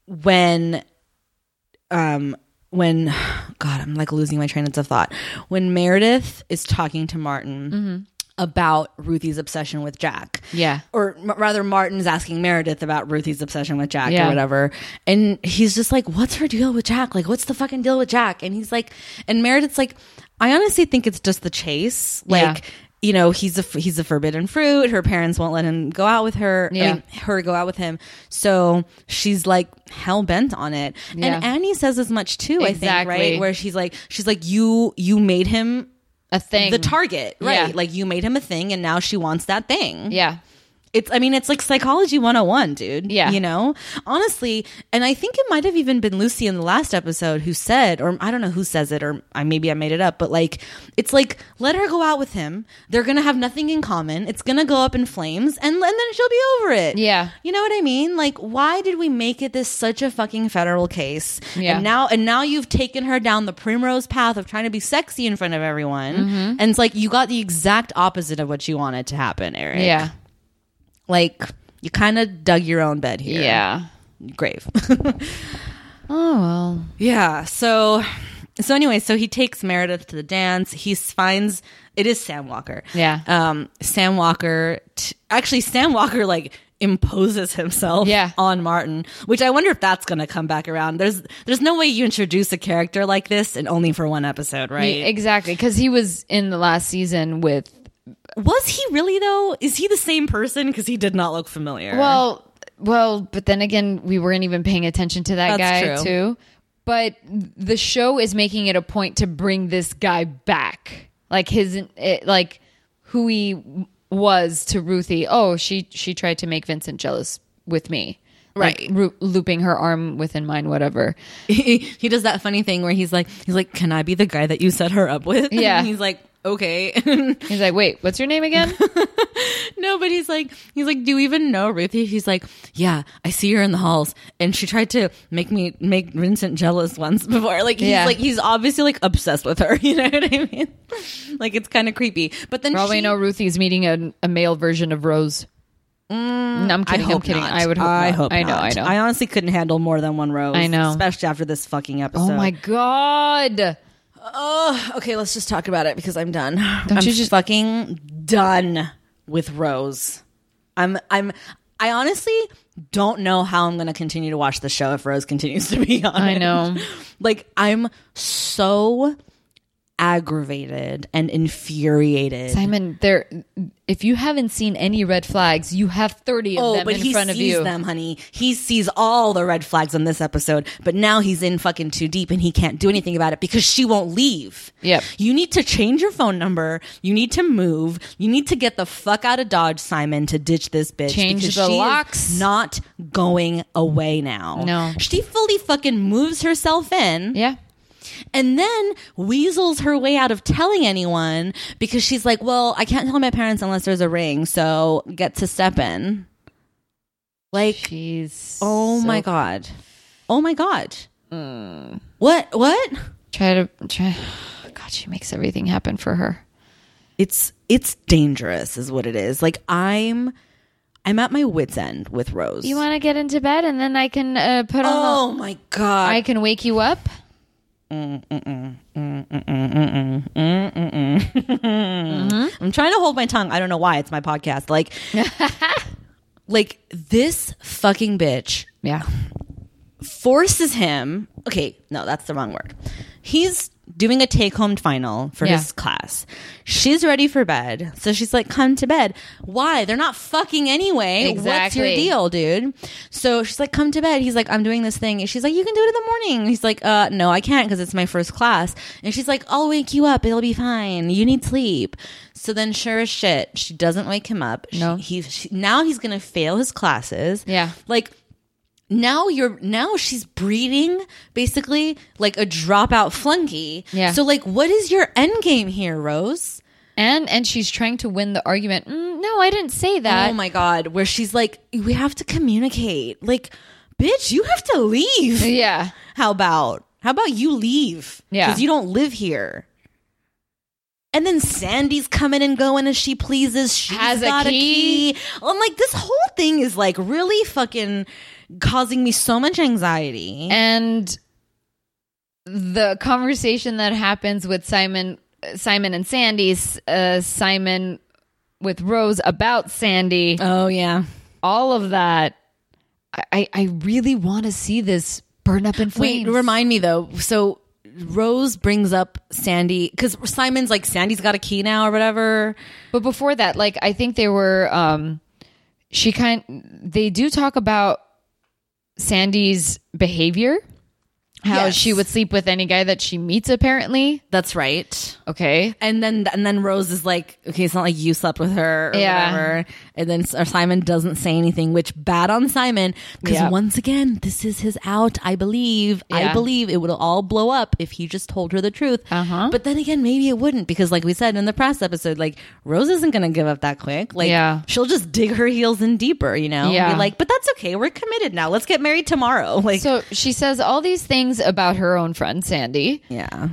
when um when *sighs* god, I'm like losing my train of thought. When Meredith is talking to Martin Mm-hmm. About Ruthie's obsession with Jack yeah. or m- rather martin's asking meredith about ruthie's obsession with jack Yeah. or whatever and he's just like what's her deal with jack like what's the fucking deal with jack and he's like and meredith's like i honestly think it's just the chase like Yeah. you know he's a he's a forbidden fruit her parents won't let him go out with her I Yeah. mean, her go out with him so she's like hell-bent on it Yeah. and annie says as much too i think right where she's like she's like you you made him A thing. the target right Yeah. like you made him a thing and now she wants that thing Yeah. It's i mean it's like psychology 101 dude Yeah. you know honestly and i think it might have even been lucy in the last episode who said or i don't know who says it or I, maybe i made it up but like it's like let her go out with him they're gonna have nothing in common it's gonna go up in flames and, and then she'll be over it Yeah. you know what i mean like why did we make it this such a fucking federal case Yeah. and now and now you've taken her down the primrose path of trying to be sexy in front of everyone Mm-hmm. and it's like you got the exact opposite of what you wanted to happen eric Yeah. Like you kind of dug your own bed here. Yeah. grave. *laughs* Oh well. yeah. So, so anyway, so he takes Meredith to the dance. He finds it is Sam Walker. Yeah. Um, Sam Walker. T- actually, Sam Walker like imposes himself Yeah. on Martin, which I wonder if that's going to come back around. There's there's no way you introduce a character like this and only for one episode, right? Yeah, Exactly. Because he was in the last season with Was he really though? Is he the same person? Because he did not look familiar. Well, well, but then again, we weren't even paying attention to that That's guy true. too. But the show is making it a point to bring this guy back, like his, it, like who he was to Ruthie. Oh, she she tried to make Vincent jealous with me, Like, Right. ru- looping her arm within mine, whatever. he, *laughs* he does that funny thing where he's like, he's like, "Can I be the guy that you set her up with?" *laughs* Yeah. And he's like, "Okay." *laughs* He's like, wait, what's your name again? *laughs* no, but he's like, he's like, "Do you even know Ruthie?" He's like, "Yeah, I see her in the halls, and she tried to make me make Vincent jealous once *laughs* before." Like, he's Yeah. like, he's obviously like obsessed with her. You know what I mean? like, it's kind of creepy. But then Probably she, know Ruthie's meeting a, a male version of Rose. Mm, no, I'm I kidding. I'm hope kidding. not. I would. Hope I not. hope. I know. not. I know. I honestly couldn't handle more than one rose. I know. especially after this fucking oh episode. oh my god. Oh, okay. Let's just talk about it because I'm done. I'm you just fucking done with Rose. I'm. I'm. I honestly don't know how I'm going to continue to watch the show if Rose continues to be *laughs* on. I it. know. Like I'm so aggravated and infuriated. Simon, there. If you haven't seen any red flags, you have thirty of Oh, them but in he front of sees you. them, honey. He sees all the red flags on this episode, but now he's in fucking too deep and he can't do anything about it because she won't leave. Yep. You need to change your phone number. You need to move. You need to get the fuck out of Dodge, Simon, to ditch this bitch. Change because the locks. not going away now. No. She fully fucking moves herself in Yeah. And then weasels her way out of telling anyone because she's like, well, I can't tell my parents unless there's a ring, so get to step in. Like, She's. oh so- my God. Oh my God. What? What? Try to try. God, she makes everything happen for her. It's it's dangerous is what it is. Like I'm I'm at my wits end with Rose. You want to get into bed, and then I can uh, put on. Oh my god. I can wake you up. I'm trying to hold my tongue. I don't know why. It's my podcast. Like like this fucking bitch Yeah. forces him. Okay, no, that's the wrong word. He's doing a take home final for Yeah. his class. She's ready for bed. So she's like, come to bed. Why? They're not fucking anyway. What's your deal, dude? So she's like, come to bed. He's like, I'm doing this thing. And she's like, you can do it in the morning. He's like, uh, no, I can't because it's my first class. And she's like, I'll wake you up. It'll be fine. You need sleep. So then, sure as shit, she doesn't wake him up. No. She, he, she, now he's going to fail his classes. Yeah. Like, now you're now she's breeding basically like a dropout flunky. Yeah. So like, what is your end game here, Rose? And and she's trying to win the argument. Mm, no, I didn't say that. oh my god, where she's like, we have to communicate. Like, bitch, you have to leave. *laughs* Yeah. How about? How about you leave? Yeah. Because you don't live here. And then Sandy's coming and going as she pleases. She Has a got key. a key. I'm like, this whole thing is like really fucking causing me so much anxiety. And the conversation that happens with Simon, Simon and Sandy, uh, Simon with Rose about Sandy, oh yeah. all of that. I- I, really want to see this burn up in flames. Wait, remind me though. So Rose brings up Sandy because Simon's like Sandy's got a key now or whatever. But before that, like I think they were um she kind they do talk about Sandy's behavior. How Yes. she would sleep with any guy that she meets apparently. That's right. Okay. And then and then Rose is like, okay, it's not like you slept with her or Yeah. whatever. And then Simon doesn't say anything, which bad on Simon because Yeah. once again, this is his out. I believe. I believe it would all blow up if he just told her the truth. Uh-huh. But then again, maybe it wouldn't because, like we said in the press episode, like Rose isn't going to give up that quick. Like, Yeah. she'll just dig her heels in deeper, you know? Yeah. Be like, but that's okay. We're committed now. Let's get married tomorrow. *laughs* Like, So she says all these things about her own friend Sandy yeah.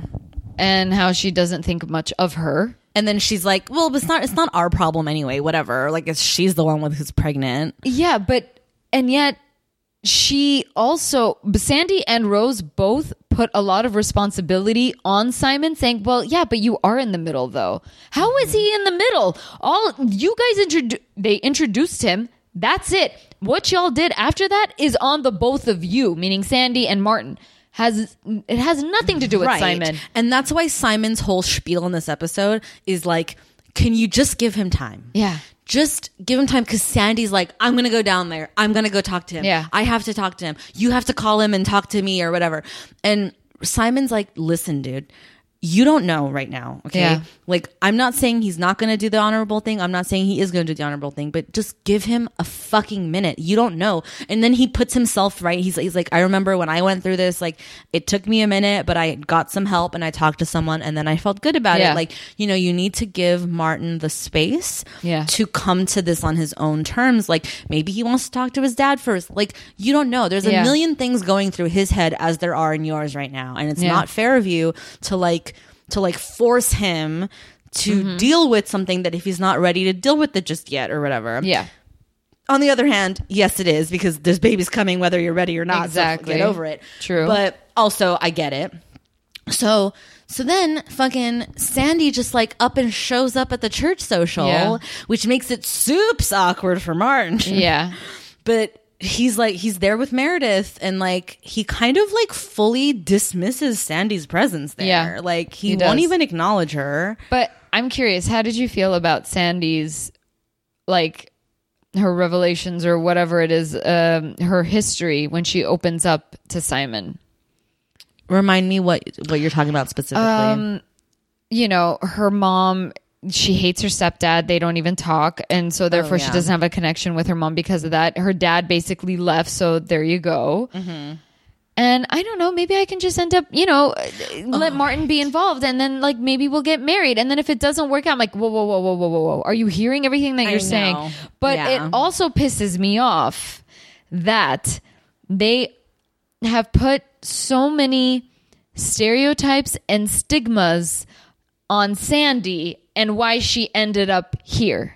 and how she doesn't think much of her. And then she's like, "Well, it's not. It's not our problem anyway. Whatever. Like, it's she's the one with who's pregnant. Yeah, but and yet she also Sandy and Rose both put a lot of responsibility on Simon saying, "Well, yeah, but you are in the middle though. How is he in the middle? All you guys introdu- they introduced him. That's it. What y'all did after that is on the both of you, meaning Sandy and Martin. Has it has nothing to do with Simon. And that's why Simon's whole spiel in this episode is like, can you just give him time? Yeah. Just give him time because Sandy's like, I'm gonna go down there. I'm gonna go talk to him. Yeah. I have to talk to him. You have to call him and talk to me or whatever. And Simon's like, listen, dude, you don't know right now. Okay. Yeah. Like, I'm not saying he's not gonna do the honorable thing. I'm not saying he is gonna do the honorable thing, but just give him a fucking minute. You don't know. And then he puts himself right. He's, he's like, I remember when I went through this, like, it took me a minute, but I got some help and I talked to someone and then I felt good about Yeah. it. Like, you know, you need to give Martin the space Yeah. to come to this on his own terms. Like maybe he wants to talk to his dad first. Like you don't know. There's a million things going through his head as there are in yours right now. And it's not fair of you to like to like force him to Mm-hmm. deal with something that if he's not ready to deal with it just yet or whatever. Yeah. On the other hand, yes, it is because there's babies coming whether you're ready or not. so Exactly. get over it. True. But also, I get it. So, so then fucking Sandy just like up and shows up at the church social, Yeah. which makes it soups awkward for Martin. Yeah. *laughs* But he's like he's there with Meredith and like he kind of like fully dismisses Sandy's presence there. Yeah, Like he, he won't even acknowledge her. But I'm curious, how did you feel about Sandy's like her revelations or whatever it is, um, her history when she opens up to Simon? Remind me what what you're talking about specifically. Um, You know, her mom she hates her stepdad. They don't even talk, and so oh, therefore she yeah. doesn't have a connection with her mom because of that. Her dad basically left, so there you go. Mm-hmm. And I don't know, maybe I can just end up, you know, let oh, Martin be involved and then like maybe we'll get married. And then if it doesn't work out, I'm like, whoa, whoa, whoa, whoa, whoa, whoa, whoa. Are you hearing everything that I you're know. saying? But Yeah. it also pisses me off that they have put so many stereotypes and stigmas on Sandy and why she ended up here.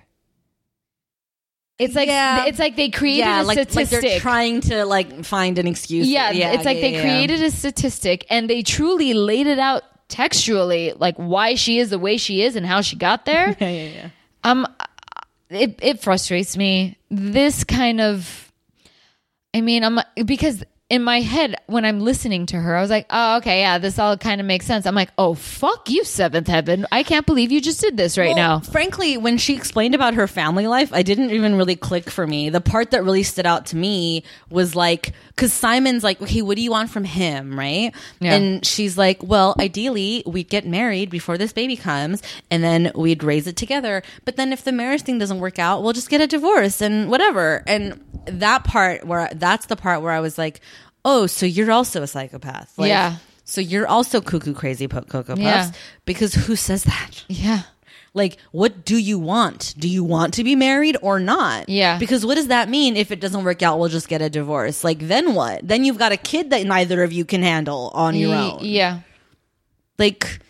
It's like Yeah. it's like they created yeah, a like, like statistic. they're trying to like find an excuse. Yeah, yeah it's like they created a statistic and they truly laid it out textually, like why she is the way she is and how she got *laughs* there. Yeah, yeah, yeah. Um, it it frustrates me. This kind of, I mean, I'm because in my head when I'm listening to her, I was like, oh, okay, yeah, this all kind of makes sense. I'm like, oh, fuck you, Seventh Heaven. I can't believe you just did this right Well, now. Frankly, when she explained about her family life, I didn't even really click for me. The part that really stood out to me was like, because Simon's like, okay, what do you want from him, right? Yeah. And she's like, well, ideally, we'd get married before this baby comes, and then we'd raise it together. But then if the marriage thing doesn't work out, we'll just get a divorce and whatever. And that part where that's the part where I was like, oh, so you're also a psychopath. Like, Yeah. So you're also cuckoo crazy po- cocoa puffs Yeah. because who says that? Yeah. Like, what do you want? Do you want to be married or not? Yeah. Because what does that mean if it doesn't work out? We'll just get a divorce. Like, then what? Then you've got a kid that neither of you can handle on your own. Yeah. Like,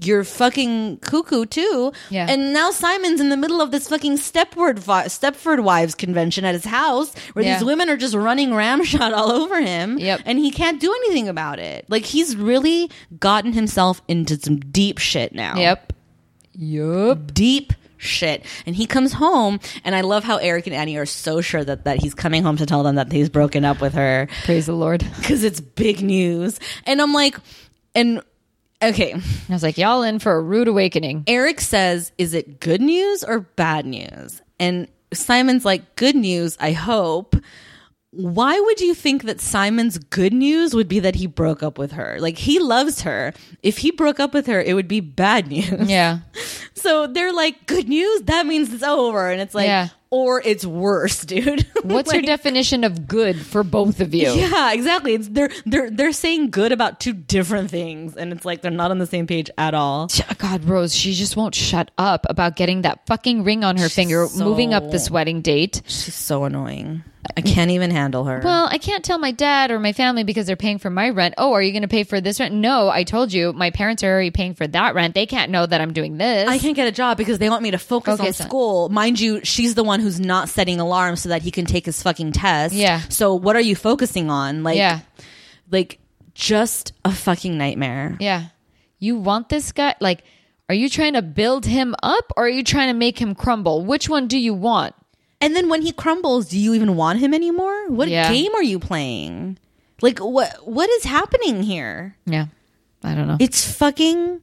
you're fucking cuckoo too. Yeah. And now Simon's in the middle of this fucking Stepford Stepford Wives convention at his house, where Yeah. these women are just running ramshot all over him. Yep. And he can't do anything about it. Like he's really gotten himself into some deep shit now. Yep. Yep. Deep shit. And he comes home, and I love how Eric and Annie are so sure that that he's coming home to tell them that he's broken up with her Praise the Lord. *laughs* because it's big news. And I'm like, and okay. I was like, y'all in for a rude awakening. Eric says, Is it good news or bad news? And Simon's like, Good news, I hope. Why would you think that Simon's good news would be that he broke up with her? Like, he loves her. If he broke up with her, it would be bad news. Yeah. *laughs* So they're like, Good news? That means it's over. And it's like, Yeah. Or it's worse, *laughs* dude. What's your definition of good for both of you? Yeah, exactly. It's they're they're they're saying good about two different things, and it's like they're not on the same page at all. God, Rose, she just won't shut up about getting that fucking ring on her finger, so- moving up this wedding date. She's so annoying. I can't even handle her. Well, I can't tell my dad or my family because they're paying for my rent. Oh, are you going to pay for this rent? No, I told you my parents are already paying for that rent. They can't know that I'm doing this. I can't get a job because they want me to focus Okay, on so- school. Mind you, she's the one who's not setting alarms so that he can take his fucking test. Yeah. So what are you focusing on? Like, Yeah. like just a fucking nightmare. Yeah. You want this guy? Like, are you trying to build him up or are you trying to make him crumble? Which one do you want? And then when he crumbles, do you even want him anymore? What Yeah. game are you playing? Like what what is happening here? Yeah. I don't know. It's fucking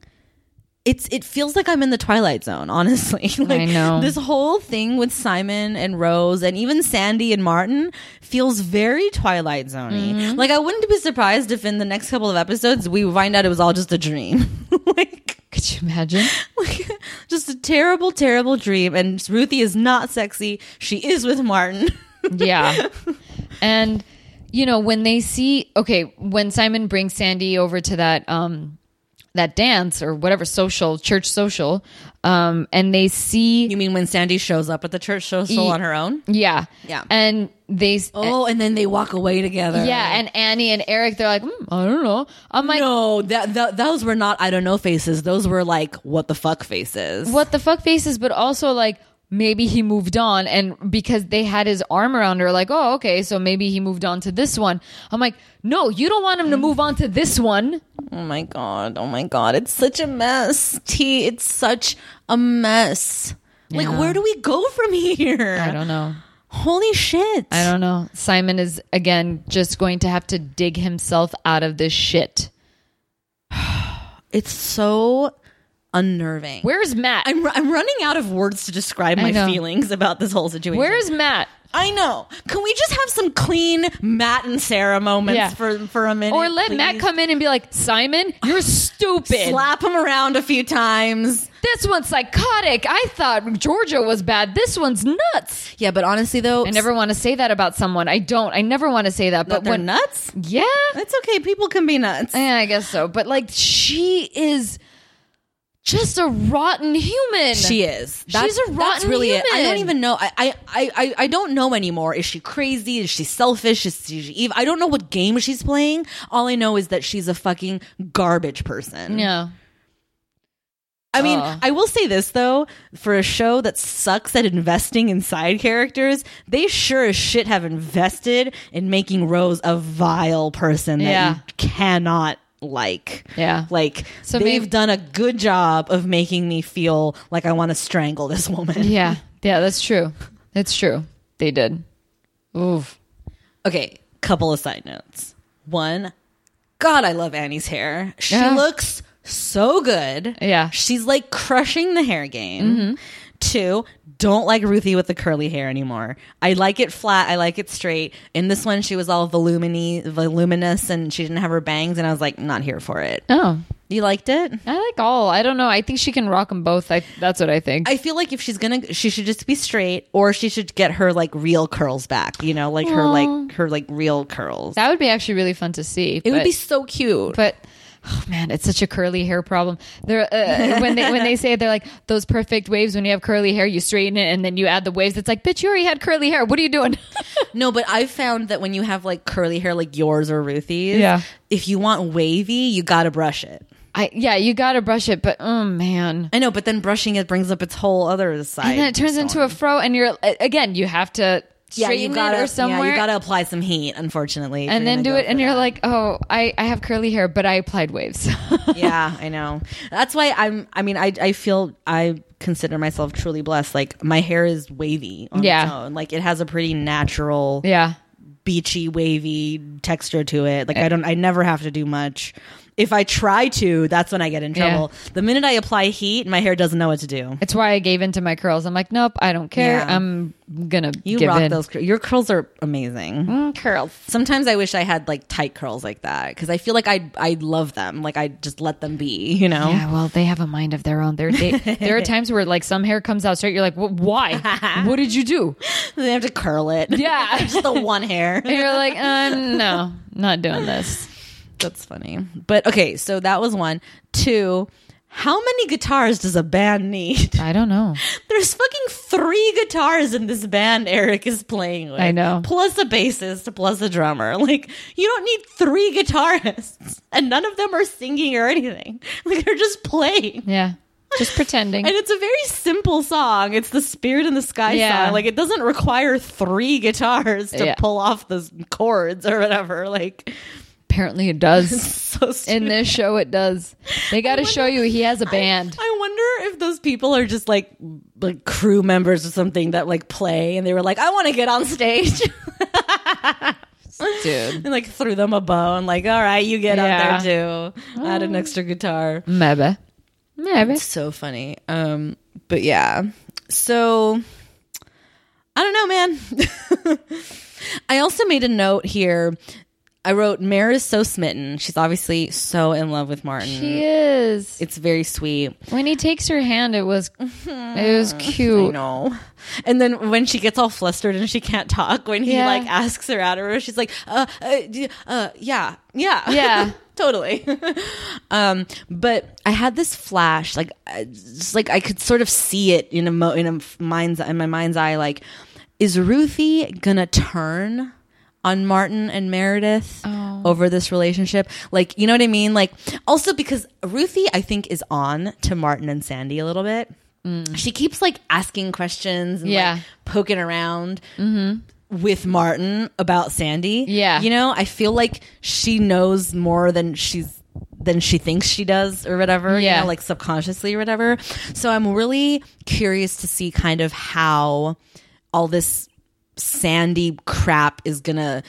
it's it feels like I'm in the twilight zone, honestly. *laughs* like, I know. This whole thing with Simon and Rose and even Sandy and Martin feels very twilight zoney. Mm-hmm. Like I wouldn't be surprised if in the next couple of episodes we find out it was all just a dream. *laughs* like Could you imagine? *laughs* like just a terrible, terrible dream. And Ruthie is not sexy. She is with Martin. *laughs* yeah. And you know, when they see okay, when Simon brings Sandy over to that um that dance or whatever social church social um and they see you mean when Sandy shows up at the church social Ye- on her own? yeah. Yeah. And they Oh, and then they walk away together. yeah, and Annie and Eric they're like, "Hmm, I don't know. I'm like, no, that, that those were not I don't know faces. Those were like what the fuck faces. what the fuck faces, but also like maybe he moved on and because they had his arm around her, like, oh, okay, so maybe he moved on to this one. I'm like, no, you don't want him to move on to this one. Oh my god. Oh my god. It's such a mess. T. It's such a mess. Like Yeah. where do we go from here? I don't know. Holy shit. I don't know. Simon is again just going to have to dig himself out of this shit. *sighs* It's so unnerving. Where's Matt? I'm I'm running out of words to describe I my know. feelings about this whole situation. Where's Matt? I know. Can we just have some clean Matt and Sarah moments Yeah. for for a minute? Or let Matt come in and be like, Simon, you're stupid. slap him around a few times. This one's psychotic. I thought Georgia was bad. This one's nuts. Yeah, but honestly though, I never want to say that about someone. I don't. I never want to say that. but But they're when nuts. yeah, That's okay. People can be nuts. yeah, I guess so. But like, she is just a rotten human. She is. She's a rotten that's really it. I don't even know. I, I, I, I- don't know anymore. Is she crazy? Is she selfish? Is she evil? I don't know what game she's playing. All I know is that she's a fucking garbage person. Yeah. I mean. I will say this though, for a show that sucks at investing in side characters, they sure as shit have invested in making Rose a vile person that Yeah. you cannot like. Yeah. Like So they've maybe- done a good job of making me feel like I want to strangle this woman. *laughs* Yeah. Yeah, that's true. It's true. They did. Oof. Okay, couple of side notes. One, God, I love Annie's hair. She Yeah. looks so good. Yeah. She's like crushing the hair game. Mm-hmm. Two, don't like Ruthie with the curly hair anymore. I like it flat. I like it straight. In this one, she was all volumini- voluminous and she didn't have her bangs, and I was like, not here for it. Oh. You liked it? I like all. I don't know. I think she can rock them both. I, that's what I think. I feel like if she's gonna, she should just be straight, or she should get her like real curls back. You know, like her like her like real curls. that would be actually really fun to see. it would be so cute. But man, it's such a curly hair problem. They're uh, when they when they say they're like those perfect waves when you have curly hair, you straighten it and then you add the waves. It's like, bitch, you already had curly hair. What are you doing? *laughs* No, but I've found that when you have like curly hair like yours or Ruthie's, Yeah. if you want wavy, you gotta brush it. I yeah, you got to brush it, but oh man. I know, but then brushing it brings up its whole other side. And then it turns into a fro, and you're uh, again. You have to yeah, straighten you gotta, it or somewhere, Yeah, you gotta apply some heat, unfortunately. and then do it. And you're like, oh, I I have curly hair, but I applied waves. *laughs* yeah, I know. That's why I'm. I mean, I I feel I consider myself truly blessed. Like my hair is wavy on Yeah. its own. Like it has a pretty natural, yeah. beachy, wavy texture to it. Like I don't. I never have to do much. If I try to, that's when I get in Yeah. trouble. The minute I apply heat, my hair doesn't know what to do. It's why I gave in to my curls. I'm like, nope, I don't care. Yeah. I'm gonna You give rock in. those. cur- Your curls are amazing. Mm, curls. Sometimes I wish I had like tight curls like that because I feel like I I love them. Like I just let them be. You know. Yeah, well, they have a mind of their own. There, they, there are *laughs* times where like some hair comes out straight. You're like, why? *laughs* what did you do? They have to curl it. Yeah. *laughs* just the one hair. And you're like, uh, no, not doing this. That's funny. But okay, so that was one. Two, how many guitars does a band need? I don't know. *laughs* There's fucking three guitars in this band Eric is playing with. I know. Plus a bassist, plus a drummer. *laughs* Like, you don't need three guitarists. *laughs* And none of them are singing or anything. Like, they're just playing. Yeah, just pretending. And it's a very simple song. It's the Spirit in the Sky Yeah. song. Like, it doesn't require three guitars to Yeah. pull off those chords or whatever. Like, Apparently, it does. *laughs* so. In this show, it does. They got to show you he has a band. I wonder if those people are just like like crew members or something that like play and they were like, I want to get on stage. *laughs* Dude, and like threw them a bone, like, all right, you get Yeah. out there too. Add an extra guitar. maybe, maybe. It's so funny. Um, but yeah. So I don't know, man. *laughs* I also made a note here. I wrote, Mare is so smitten. She's obviously so in love with Martin. She is. it's very sweet. When he takes her hand, it was, it was *laughs* cute. I know. And then when she gets all flustered and she can't talk, when he Yeah. like asks her out of her, she's like, uh, uh, d- uh yeah, yeah, *laughs* Yeah. totally. *laughs* um, but I had this flash, like, uh, just like I could sort of see it in a mo- in a mind's in my mind's eye, like, is Ruthie gonna turn? On Martin and Meredith Oh. over this relationship. Like, you know what I mean? Like, also because Ruthie, I think, is on to Martin and Sandy a little bit mm. she keeps like asking questions and Yeah. like poking around mm-hmm. with Martin about Sandy. Yeah. You know, I feel like she knows more than she's than she thinks she does or whatever, you Yeah. know, like subconsciously or whatever. So I'm really curious to see kind of how all this Sandy crap is gonna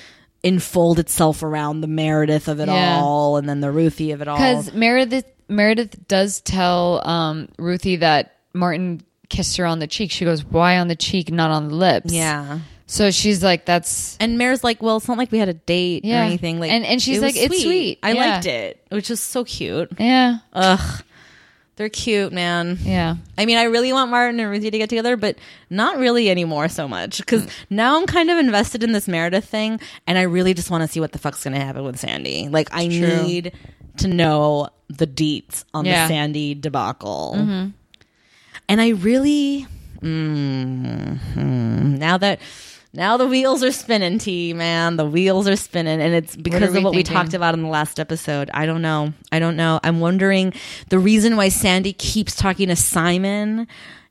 enfold itself around the Meredith of it Yeah. all and then the Ruthie of it all. Because Meredith Meredith does tell um, Ruthie that Martin kissed her on the cheek. She goes, "Why on the cheek, not on the lips?" Yeah. So she's like, "That's And Mare's like, well, it's not like we had a date Yeah. or anything. Like, And- and she's it like, it's sweet. I Yeah. liked it, which is so cute. yeah, Ugh, they're cute, man. yeah." I mean, I really want Martin and Ruthie to get together, but not really anymore so much because now I'm kind of invested in this Meredith thing, and I really just want to see what the fuck's going to happen with Sandy. Like, I True. need to know the deets on Yeah. the Sandy debacle, and I really, mm, now that. Now the wheels are spinning, T man. The wheels are spinning, and it's because we of what we talked about in the last episode. I don't know. I don't know. I'm wondering the reason why Sandy keeps talking to Simon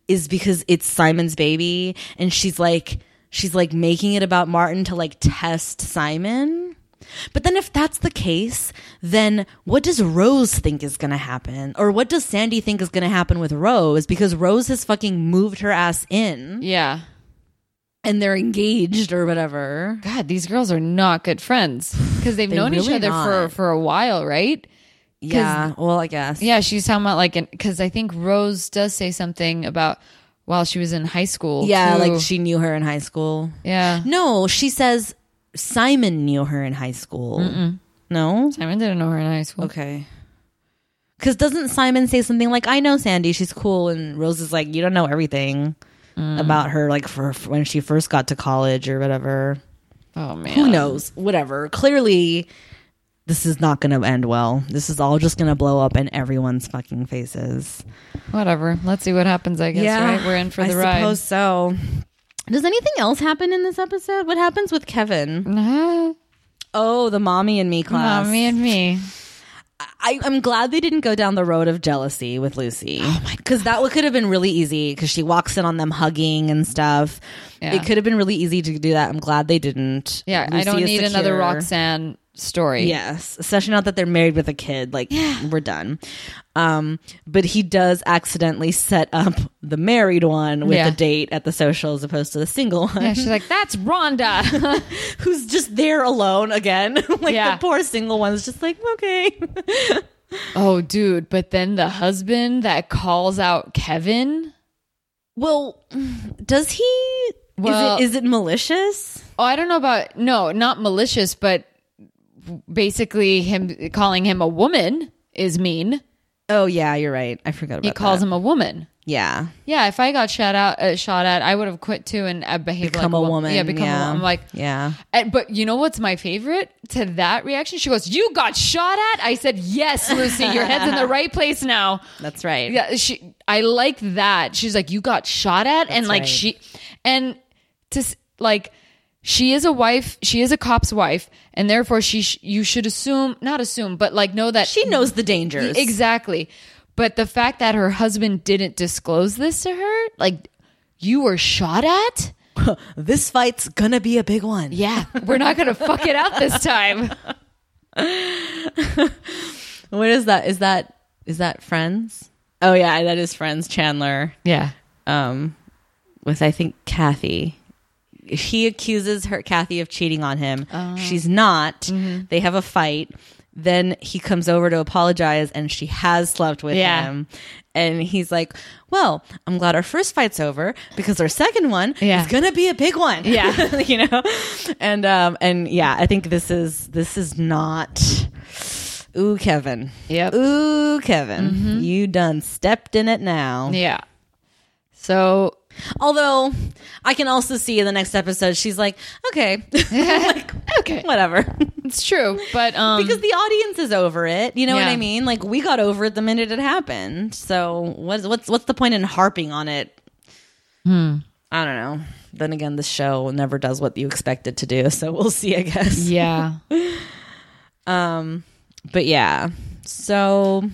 is because it's Simon's baby, and she's like, she's like making it about Martin to like test Simon. But then, if that's the case, then what does Rose think is going to happen? Or what does Sandy think is going to happen with Rose? Because Rose has fucking moved her ass in Yeah. And they're engaged or whatever. God, these girls are not good friends because they've They known each other for not. for a while, right? Yeah, well, I guess. Yeah, she's talking about like because I think Rose does say something about while she was in high school. Yeah, too. like she knew her in high school. yeah. No, she says Simon knew her in high school. No? Simon didn't know her in high school. Okay. Because doesn't Simon say something like, I know Sandy, she's cool? And Rose is like, you don't know everything about her, like for, when she first got to college or whatever. Oh man, Who knows? Whatever. Clearly, this is not going to end well. This is all just going to blow up in everyone's fucking faces. Whatever. Let's see what happens. I guess. Right. We're in for I the ride. I suppose so. Does anything else happen in this episode? What happens with Kevin? Uh, Oh, the mommy and me class. Mommy and me. I, I'm glad they didn't go down the road of jealousy with Lucy. Oh my! Because that could have been really easy. Because she walks in on them hugging and stuff. Yeah. It could have been really easy to do that. I'm glad they didn't. Yeah, I don't need another. Roxanne story. Yes, especially now that they're married with a kid. Like we're done. Um, but he does accidentally set up the married one with Yeah. a date at the social as opposed to the single one. Yeah, she's like, that's Rhonda. *laughs* who's just there alone again. *laughs* like Yeah. the poor single one's just like, okay. *laughs* oh, dude. But then the husband that calls out Kevin. well, does he Well- is it is it malicious? Oh, I don't know about, no, not malicious, but basically him calling him a woman is mean. Oh yeah, you're right. I forgot about He calls that. him a woman. Yeah. Yeah, if I got shot out, uh, shot at, I would have quit too and uh, behaved Become like a wo- woman. Yeah, become yeah. a woman. I'm like, Yeah. And, but you know what's my favorite to that reaction? She goes, "You got shot at." I said, "Yes, Lucy, your head's in the *laughs* right place now." That's right. Yeah, she. I like that. She's like, "You got shot at," and like right. she, and to like, she is a wife. She is a cop's wife, and therefore she. Sh- you should assume, not assume, but like know that She knows the dangers. exactly. But the fact that her husband didn't disclose this to her, like, you were shot at. *laughs* this fight's gonna be a big one. Yeah, we're not gonna fuck it out this time. *laughs* What is that? Is that is that Friends? Oh yeah, that is Friends. Chandler. Yeah. um, with I think Kathy. He accuses her Kathy of cheating on him. She's not. They have a fight. Then he comes over to apologize, and she has slept with Yeah. him. And he's like, "Well, I'm glad our first fight's over because our second one Yeah. is gonna be a big one." Yeah. *laughs* you know. And um and yeah, I think this is this is not. Ooh, Kevin. Yep. Ooh, Kevin. You done stepped in it now. Yeah. So Although I can also see in the next episode, she's like, okay, *laughs* like, *laughs* okay, whatever. it's true, but um, because the audience is over it. You know what I mean? Like we got over it the minute it happened. So what's what's what's the point in harping on it? Hmm. I don't know. Then again, the show never does what you expect it to do. So we'll see, I guess. yeah, *laughs* um, But yeah. So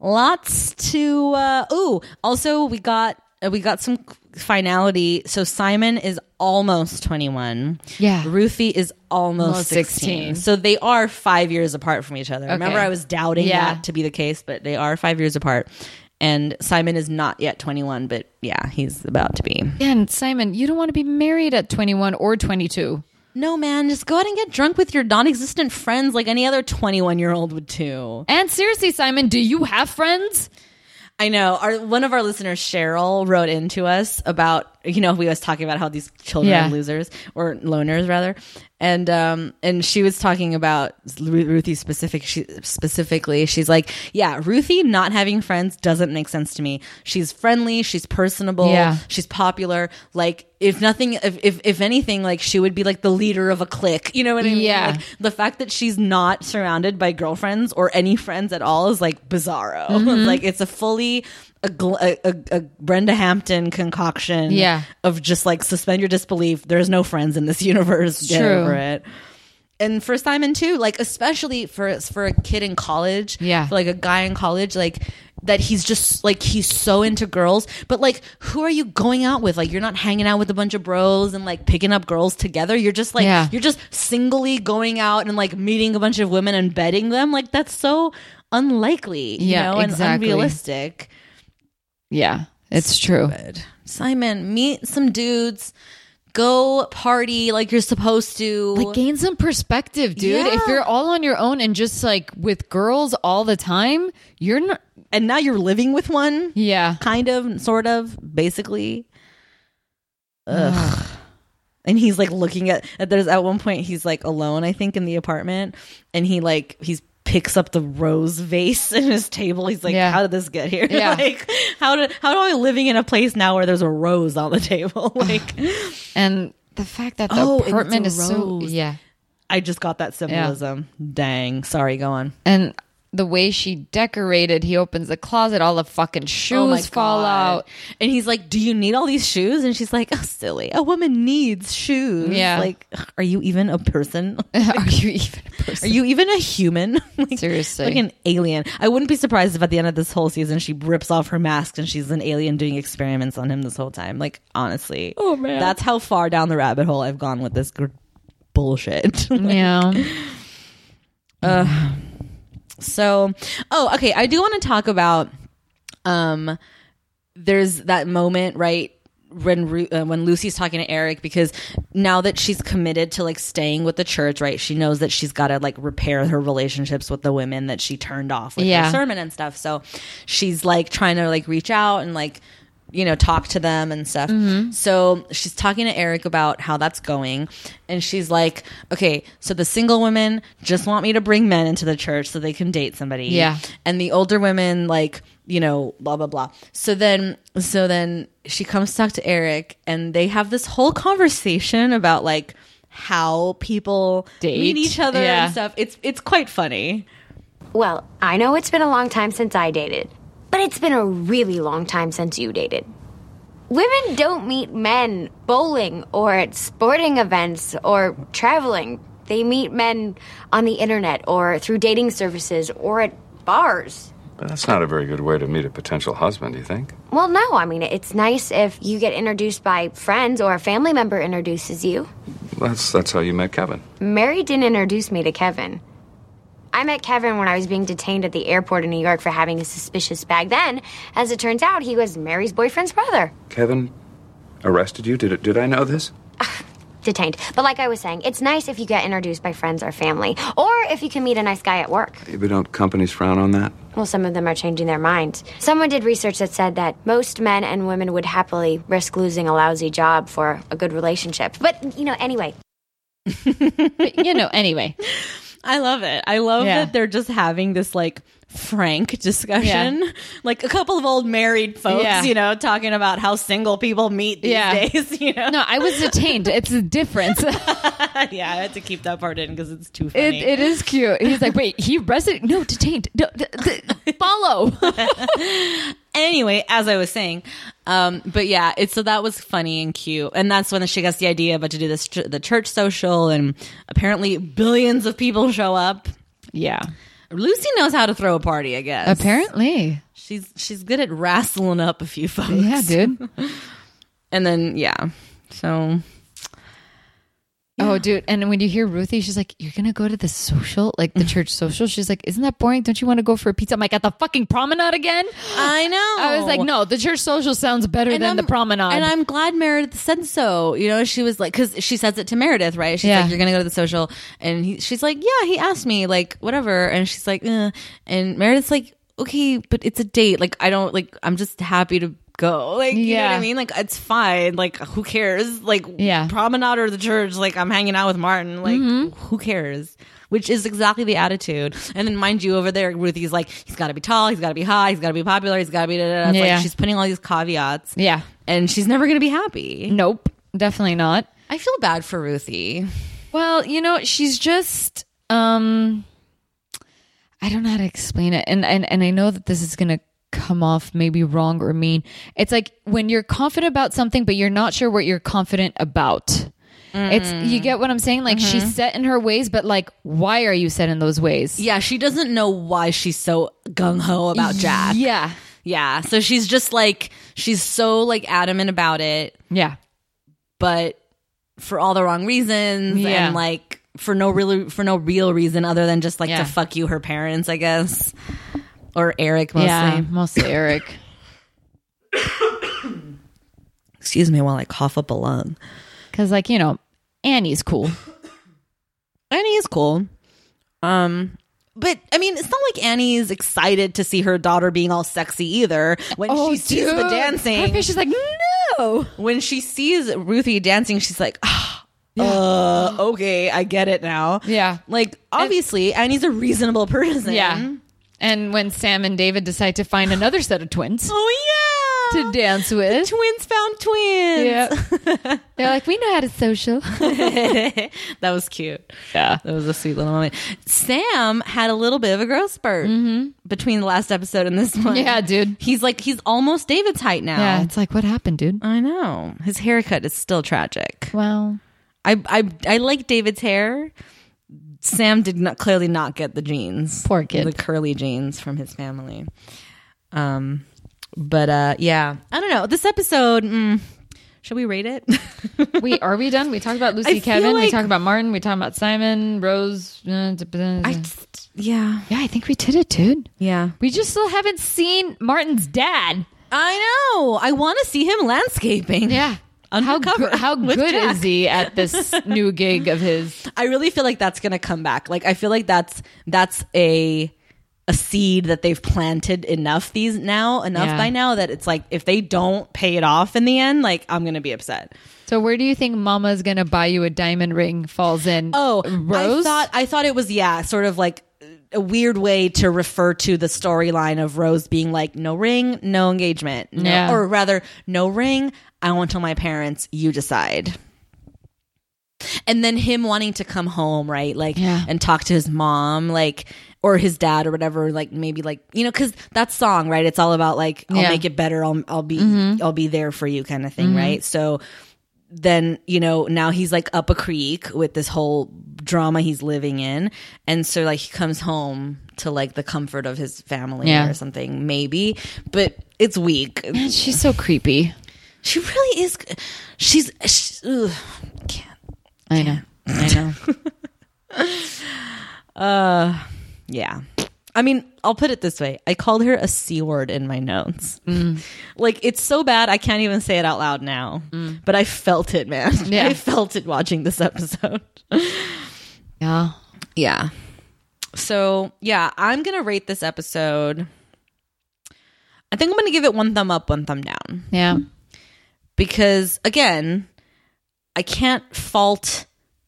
lots to uh ooh, also we got Uh, we got some finality. So Simon is almost 21. Yeah. Ruthie is almost Almost 16. 16. So they are 5 years apart from each other. Remember I was doubting Yeah. that to be the case, but they are 5 years apart. And Simon is not yet 21, but yeah, he's about to be. and Simon, you don't want to be married at twenty one or twenty two. No, man, just go out and get drunk with your non-existent friends like any other 21-year-old would too. And seriously, Simon, do you have friends? I know. Our one of our listeners, Cheryl, wrote into us about you know we was talking about how these children Yeah. are losers or loners rather, and um and she was talking about Ru- Ruthie specific she, specifically. She's like, yeah, Ruthie not having friends doesn't make sense to me. She's friendly, she's personable, Yeah. she's popular. Like if nothing, if if, if anything, like she would be like the leader of a clique. You know what I mean? Yeah. Like, the fact that she's not surrounded by girlfriends or any friends at all is like bizarro. *laughs* Mm-hmm. like it's a fully a, a, a, Brenda Hampton concoction Yeah. of just like suspend your disbelief. There's no friends in this *laughs* universe. Get True. over it. And for Simon too, like especially for for a kid in college, Yeah. like a guy in college, like that he's just like he's so into girls, but like who are you going out with? Like you're not hanging out with a bunch of bros and like picking up girls together. You're just like Yeah. you're just singly going out and like meeting a bunch of women and betting them. Like that's so unlikely, you Yeah, know, exactly. and unrealistic. Yeah, it's true. Simon, meet some dudes. Go party like you're supposed to. Like gain some perspective, dude. Yeah. If you're all on your own and just like with girls all the time, you're not. and now you're living with one. Yeah, kind of, sort of, basically. Ugh. and he's like looking at, at. There's at one point he's like alone, I think, in the apartment, and he like he's picks up the rose vase in his table. He's like, Yeah. "How did this get here? *laughs* Yeah. like, how did how am I living in a place now where there's a rose on the table? *laughs* like, *sighs* and the fact that the Oh, apartment is so yeah. I just got that symbolism. Dang. Sorry, go on. and the way she decorated, he opens the closet, all the fucking oh shoes fall Oh God. out. And he's like, Do you need all these shoes? And she's like, Oh, silly. A woman needs shoes. Yeah. Like, are you even a person? *laughs* Are you even a person? Are you even a human? *laughs* like, Seriously. Like an alien. I wouldn't be surprised if at the end of this whole season she rips off her mask and she's an alien doing experiments on him this whole time. Like, honestly. Oh, man. That's how far down the rabbit hole I've gone with this gr- bullshit. *laughs* yeah. *sighs* So, oh, okay. I do want to talk about. Um, there's that moment, right? When uh, when Lucy's talking to Eric because now that she's committed to like staying with the church, right? She knows that she's got to like repair her relationships with the women that she turned off with Yeah. her sermon and stuff. So she's like trying to like reach out and like you know talk to them and stuff. Mm-hmm. So she's talking to Eric about how that's going, and she's like, "Okay, so the single women just want me to bring men into the church so they can date somebody, Yeah. and the older women like." you know blah blah blah so then so then she comes to talk to eric and they have this whole conversation about like how people Date. meet each other Yeah. and stuff it's it's quite funny Well, I know it's been a long time since I dated, but it's been a really long time since you dated. Women don't meet men bowling or at sporting events or traveling. They meet men on the internet or through dating services or at bars. But that's not a very good way to meet a potential husband, do you think? Well, no, I mean, it's nice if you get introduced by friends or a family member introduces you. That's that's how you met Kevin. Mary didn't introduce me to Kevin. I met Kevin when I was being detained at the airport in New York for having a suspicious bag. Then, as it turns out, he was Mary's boyfriend's brother. Kevin arrested you? Did did I know this? *laughs* Detained. But like I was saying, it's nice if you get introduced by friends or family, or if you can meet a nice guy at work. But don't companies frown on that? Well, some of them are changing their minds. Someone did research that said that most men and women would happily risk losing a lousy job for a good relationship. But, you know, anyway. But, *laughs* you know, anyway. I love it. I love Yeah. that they're just having this like frank discussion. *laughs* Like a couple of old married folks, Yeah. you know, talking about how single people meet these Yeah. days, *laughs* you know. No, I was detained. It's a difference. *laughs* yeah, I had to keep that part in because it's too funny. it is cute. He's like, wait, he arrested? No, detained. No, d- d- follow. anyway, as I was saying, um, but yeah, it's so that was funny and cute, and that's when she gets the idea about to do this the church social, and apparently billions of people show up. yeah. Lucy knows how to throw a party, I guess. Apparently. she's she's good at wrestling up a few folks. Yeah, dude. *laughs* And then yeah, so Oh, dude. And when you hear Ruthie, she's like, You're going to go to the social, like the *laughs* church social? She's like, Isn't that boring? Don't you want to go for a pizza? I'm like, At the fucking promenade again? I know. I was like, No, the church social sounds better And than I'm- the promenade. And I'm glad Meredith said so. You know, she was like, because she says it to Meredith, right? She's Yeah. like, "You're gonna go to the social," and he, she's like, "Yeah." He asked me, like, whatever, and she's like, eh. and Meredith's like, "Okay, but it's a date. Like, I don't like. I'm just happy to." Go like you know what I mean like it's fine like who cares like Yeah. promenade or the church like I'm hanging out with Martin like Mm-hmm. who cares which is exactly the attitude and then mind you over there Ruthie's like he's got to be tall he's got to be high he's got to be popular he's got to be da, da, da. Yeah. like she's putting all these caveats yeah. and she's never going to be happy. Nope. Definitely not. I feel bad for Ruthie. Well, you know, she's just um I don't know how to explain it. And and and I know that this is going to come off maybe wrong or mean. It's like when you're confident about something but you're not sure what you're confident about. It's you get what I'm saying? Like she's mm-hmm. set in her ways, but like why are you set in those ways? Yeah, she doesn't know why she's so gung ho about Jack. Yeah. Yeah, so she's just like she's so like adamant about it, Yeah. but for all the wrong reasons Yeah. and like for no real for no real reason other than just like Yeah. to fuck you her parents, I guess. Or Eric mostly. Yeah, mostly Eric. Excuse me while I cough up a lung. Cuz like, you know, Annie's cool. Annie is cool. Um but I mean, it's not like Annie's excited to see her daughter being all sexy either. When she sees the Oh, dancing, she's like, "No." when she sees Ruthie dancing, she's like, ah, uh, okay, I get it now. Yeah. Like, obviously, Annie's a reasonable person. Yeah. And when Sam and David decide to find another set of twins. Oh, yeah. to dance with. twins found twins. Yeah. *laughs* They're like, we know how to social. *laughs* that was cute. Yeah. That was a sweet little moment. Sam had a little bit of a growth spurt between the last episode and this one. Mm-hmm. Yeah, dude. He's like he's almost David's height now. Yeah, it's like, what happened, dude? I know. His haircut is still tragic. Well, I I I like David's hair. Sam did not clearly not get the genes. Poor kid. The curly genes from his family. Um but uh yeah. I don't know. This episode mm, should we rate it? we are we done? We talked about Lucy, *laughs* Kevin. we like- talked about Martin. We talked about Simon, Rose. uh, I just, yeah. yeah, I think we did it, dude. Yeah. We just still haven't seen Martin's dad. I know. I want to see him landscaping. Yeah. How, Undercover go- how *laughs* good Jack. is he at this new gig of his? I really feel like that's going to come back. Like I feel like that's that's a a seed that they've planted enough these now enough Yeah. by now that it's like if they don't pay it off in the end, like I'm going to be upset. So where do you think Mama's gonna buy you a diamond ring falls in? Oh, Rose. I thought I thought it was yeah, sort of like a weird way to refer to the storyline of Rose being like no ring, no engagement, no, Yeah. or rather no ring. I won't tell my parents. You decide. And then him wanting to come home, right? Like, Yeah. and talk to his mom, like, or his dad or whatever. Like, maybe like you know, because that song, right? It's all about like I'll Yeah. make it better. I'll I'll be Mm-hmm. I'll be there for you, kind of thing, right? So then you know now he's like up a creek with this whole drama he's living in and so like he comes home to like the comfort of his family Yeah. or something maybe but it's weak Man, she's so creepy. She really is she's, she's ugh, can't I know. I know. *laughs* Uh, yeah I mean, I'll put it this way. I called her a C word in my notes. Mm. Like, it's so bad, I can't even say it out loud now. Mm. But I felt it, man. *laughs* Yeah. I felt it watching this episode. Yeah. Yeah. So, yeah, I'm going to rate this episode. I think I'm going to give it one thumb up, one thumb down. Yeah. Because, again, I can't fault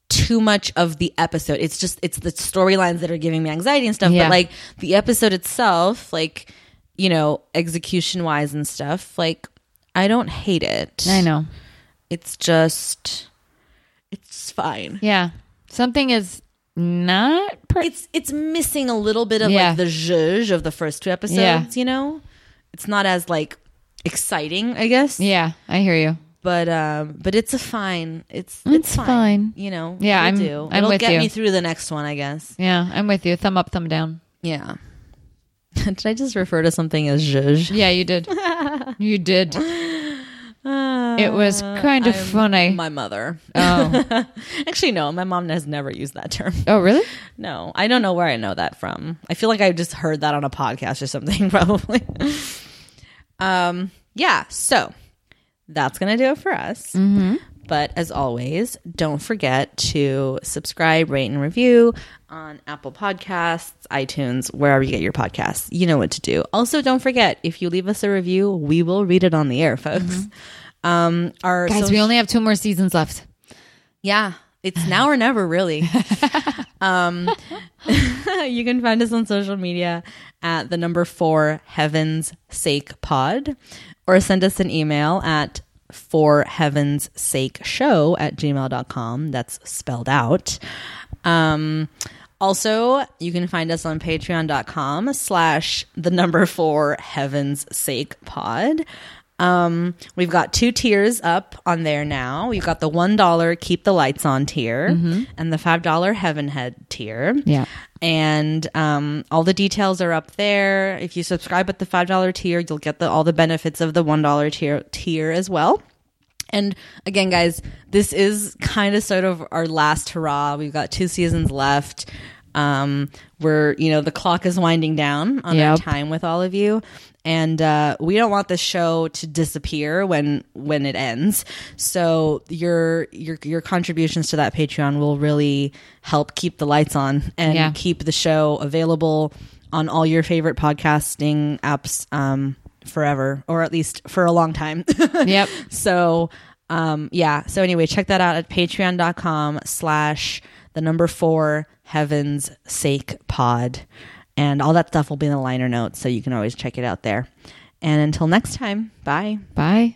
too much of the episode. It's just, it's the storylines that are giving me anxiety and stuff. Yeah. But, like, the episode itself, like, you know, execution wise and stuff, like, I don't hate it. I know. It's just, it's fine. Yeah. Something is not per- it's it's missing a little bit of Yeah. like the zhuzh of the first two episodes. Yeah. You know, it's not as like exciting, I guess. Yeah, I hear you. But um, but it's a fine. It's It's it's, fine. fine. You know. Yeah, I'm- do. I'm It'll with get you. me through the next one, I guess. Yeah, I'm with you. Thumb up, thumb down. Yeah. *laughs* Did I just refer to something as zhuzh? Yeah, you did. *laughs* you did. it was kind of I'm funny. My mother. oh. *laughs* Actually, no. My mom has never used that term. Oh, really? No, I don't know where I know that from. I feel like I just heard that on a podcast or something, probably. Um, yeah, so that's gonna do it for us. But as always, don't forget to subscribe, rate, and review on Apple Podcasts, iTunes, wherever you get your podcasts. You know what to do. Also, don't forget if you leave us a review, we will read it on the air, folks. Um, our Guys, social- we only have two more seasons left. yeah, it's now or never, really. *laughs* um, *laughs* you can find us on social media at the number four Heaven's Sake Pod, or send us an email at for heaven's sake show at gmail.com. That's spelled out. Um, also, you can find us on patreon.com slash the number four heaven's sake pod. Um, we've got two tiers up on there now. We've got the $1 keep the lights on tier and the $5 heaven head tier. Yeah. And um, all the details are up there. If you subscribe at the $5 tier, you'll get the, all the benefits of the $1 tier, tier as well. And again, guys, this is kind of sort of our last hurrah. We've got two seasons left. Um, we're, you know, the clock is winding down on our time with all of you. And uh, we don't want the show to disappear when when it ends. So your your your contributions to that Patreon will really help keep the lights on and Yeah. keep the show available on all your favorite podcasting apps um, forever, or at least for a long time. *laughs* Yep. so um yeah so anyway check that out at patreon.com slash the number four heavens sake pod and all that stuff will be in the liner notes so you can always check it out there And until next time, bye. Bye.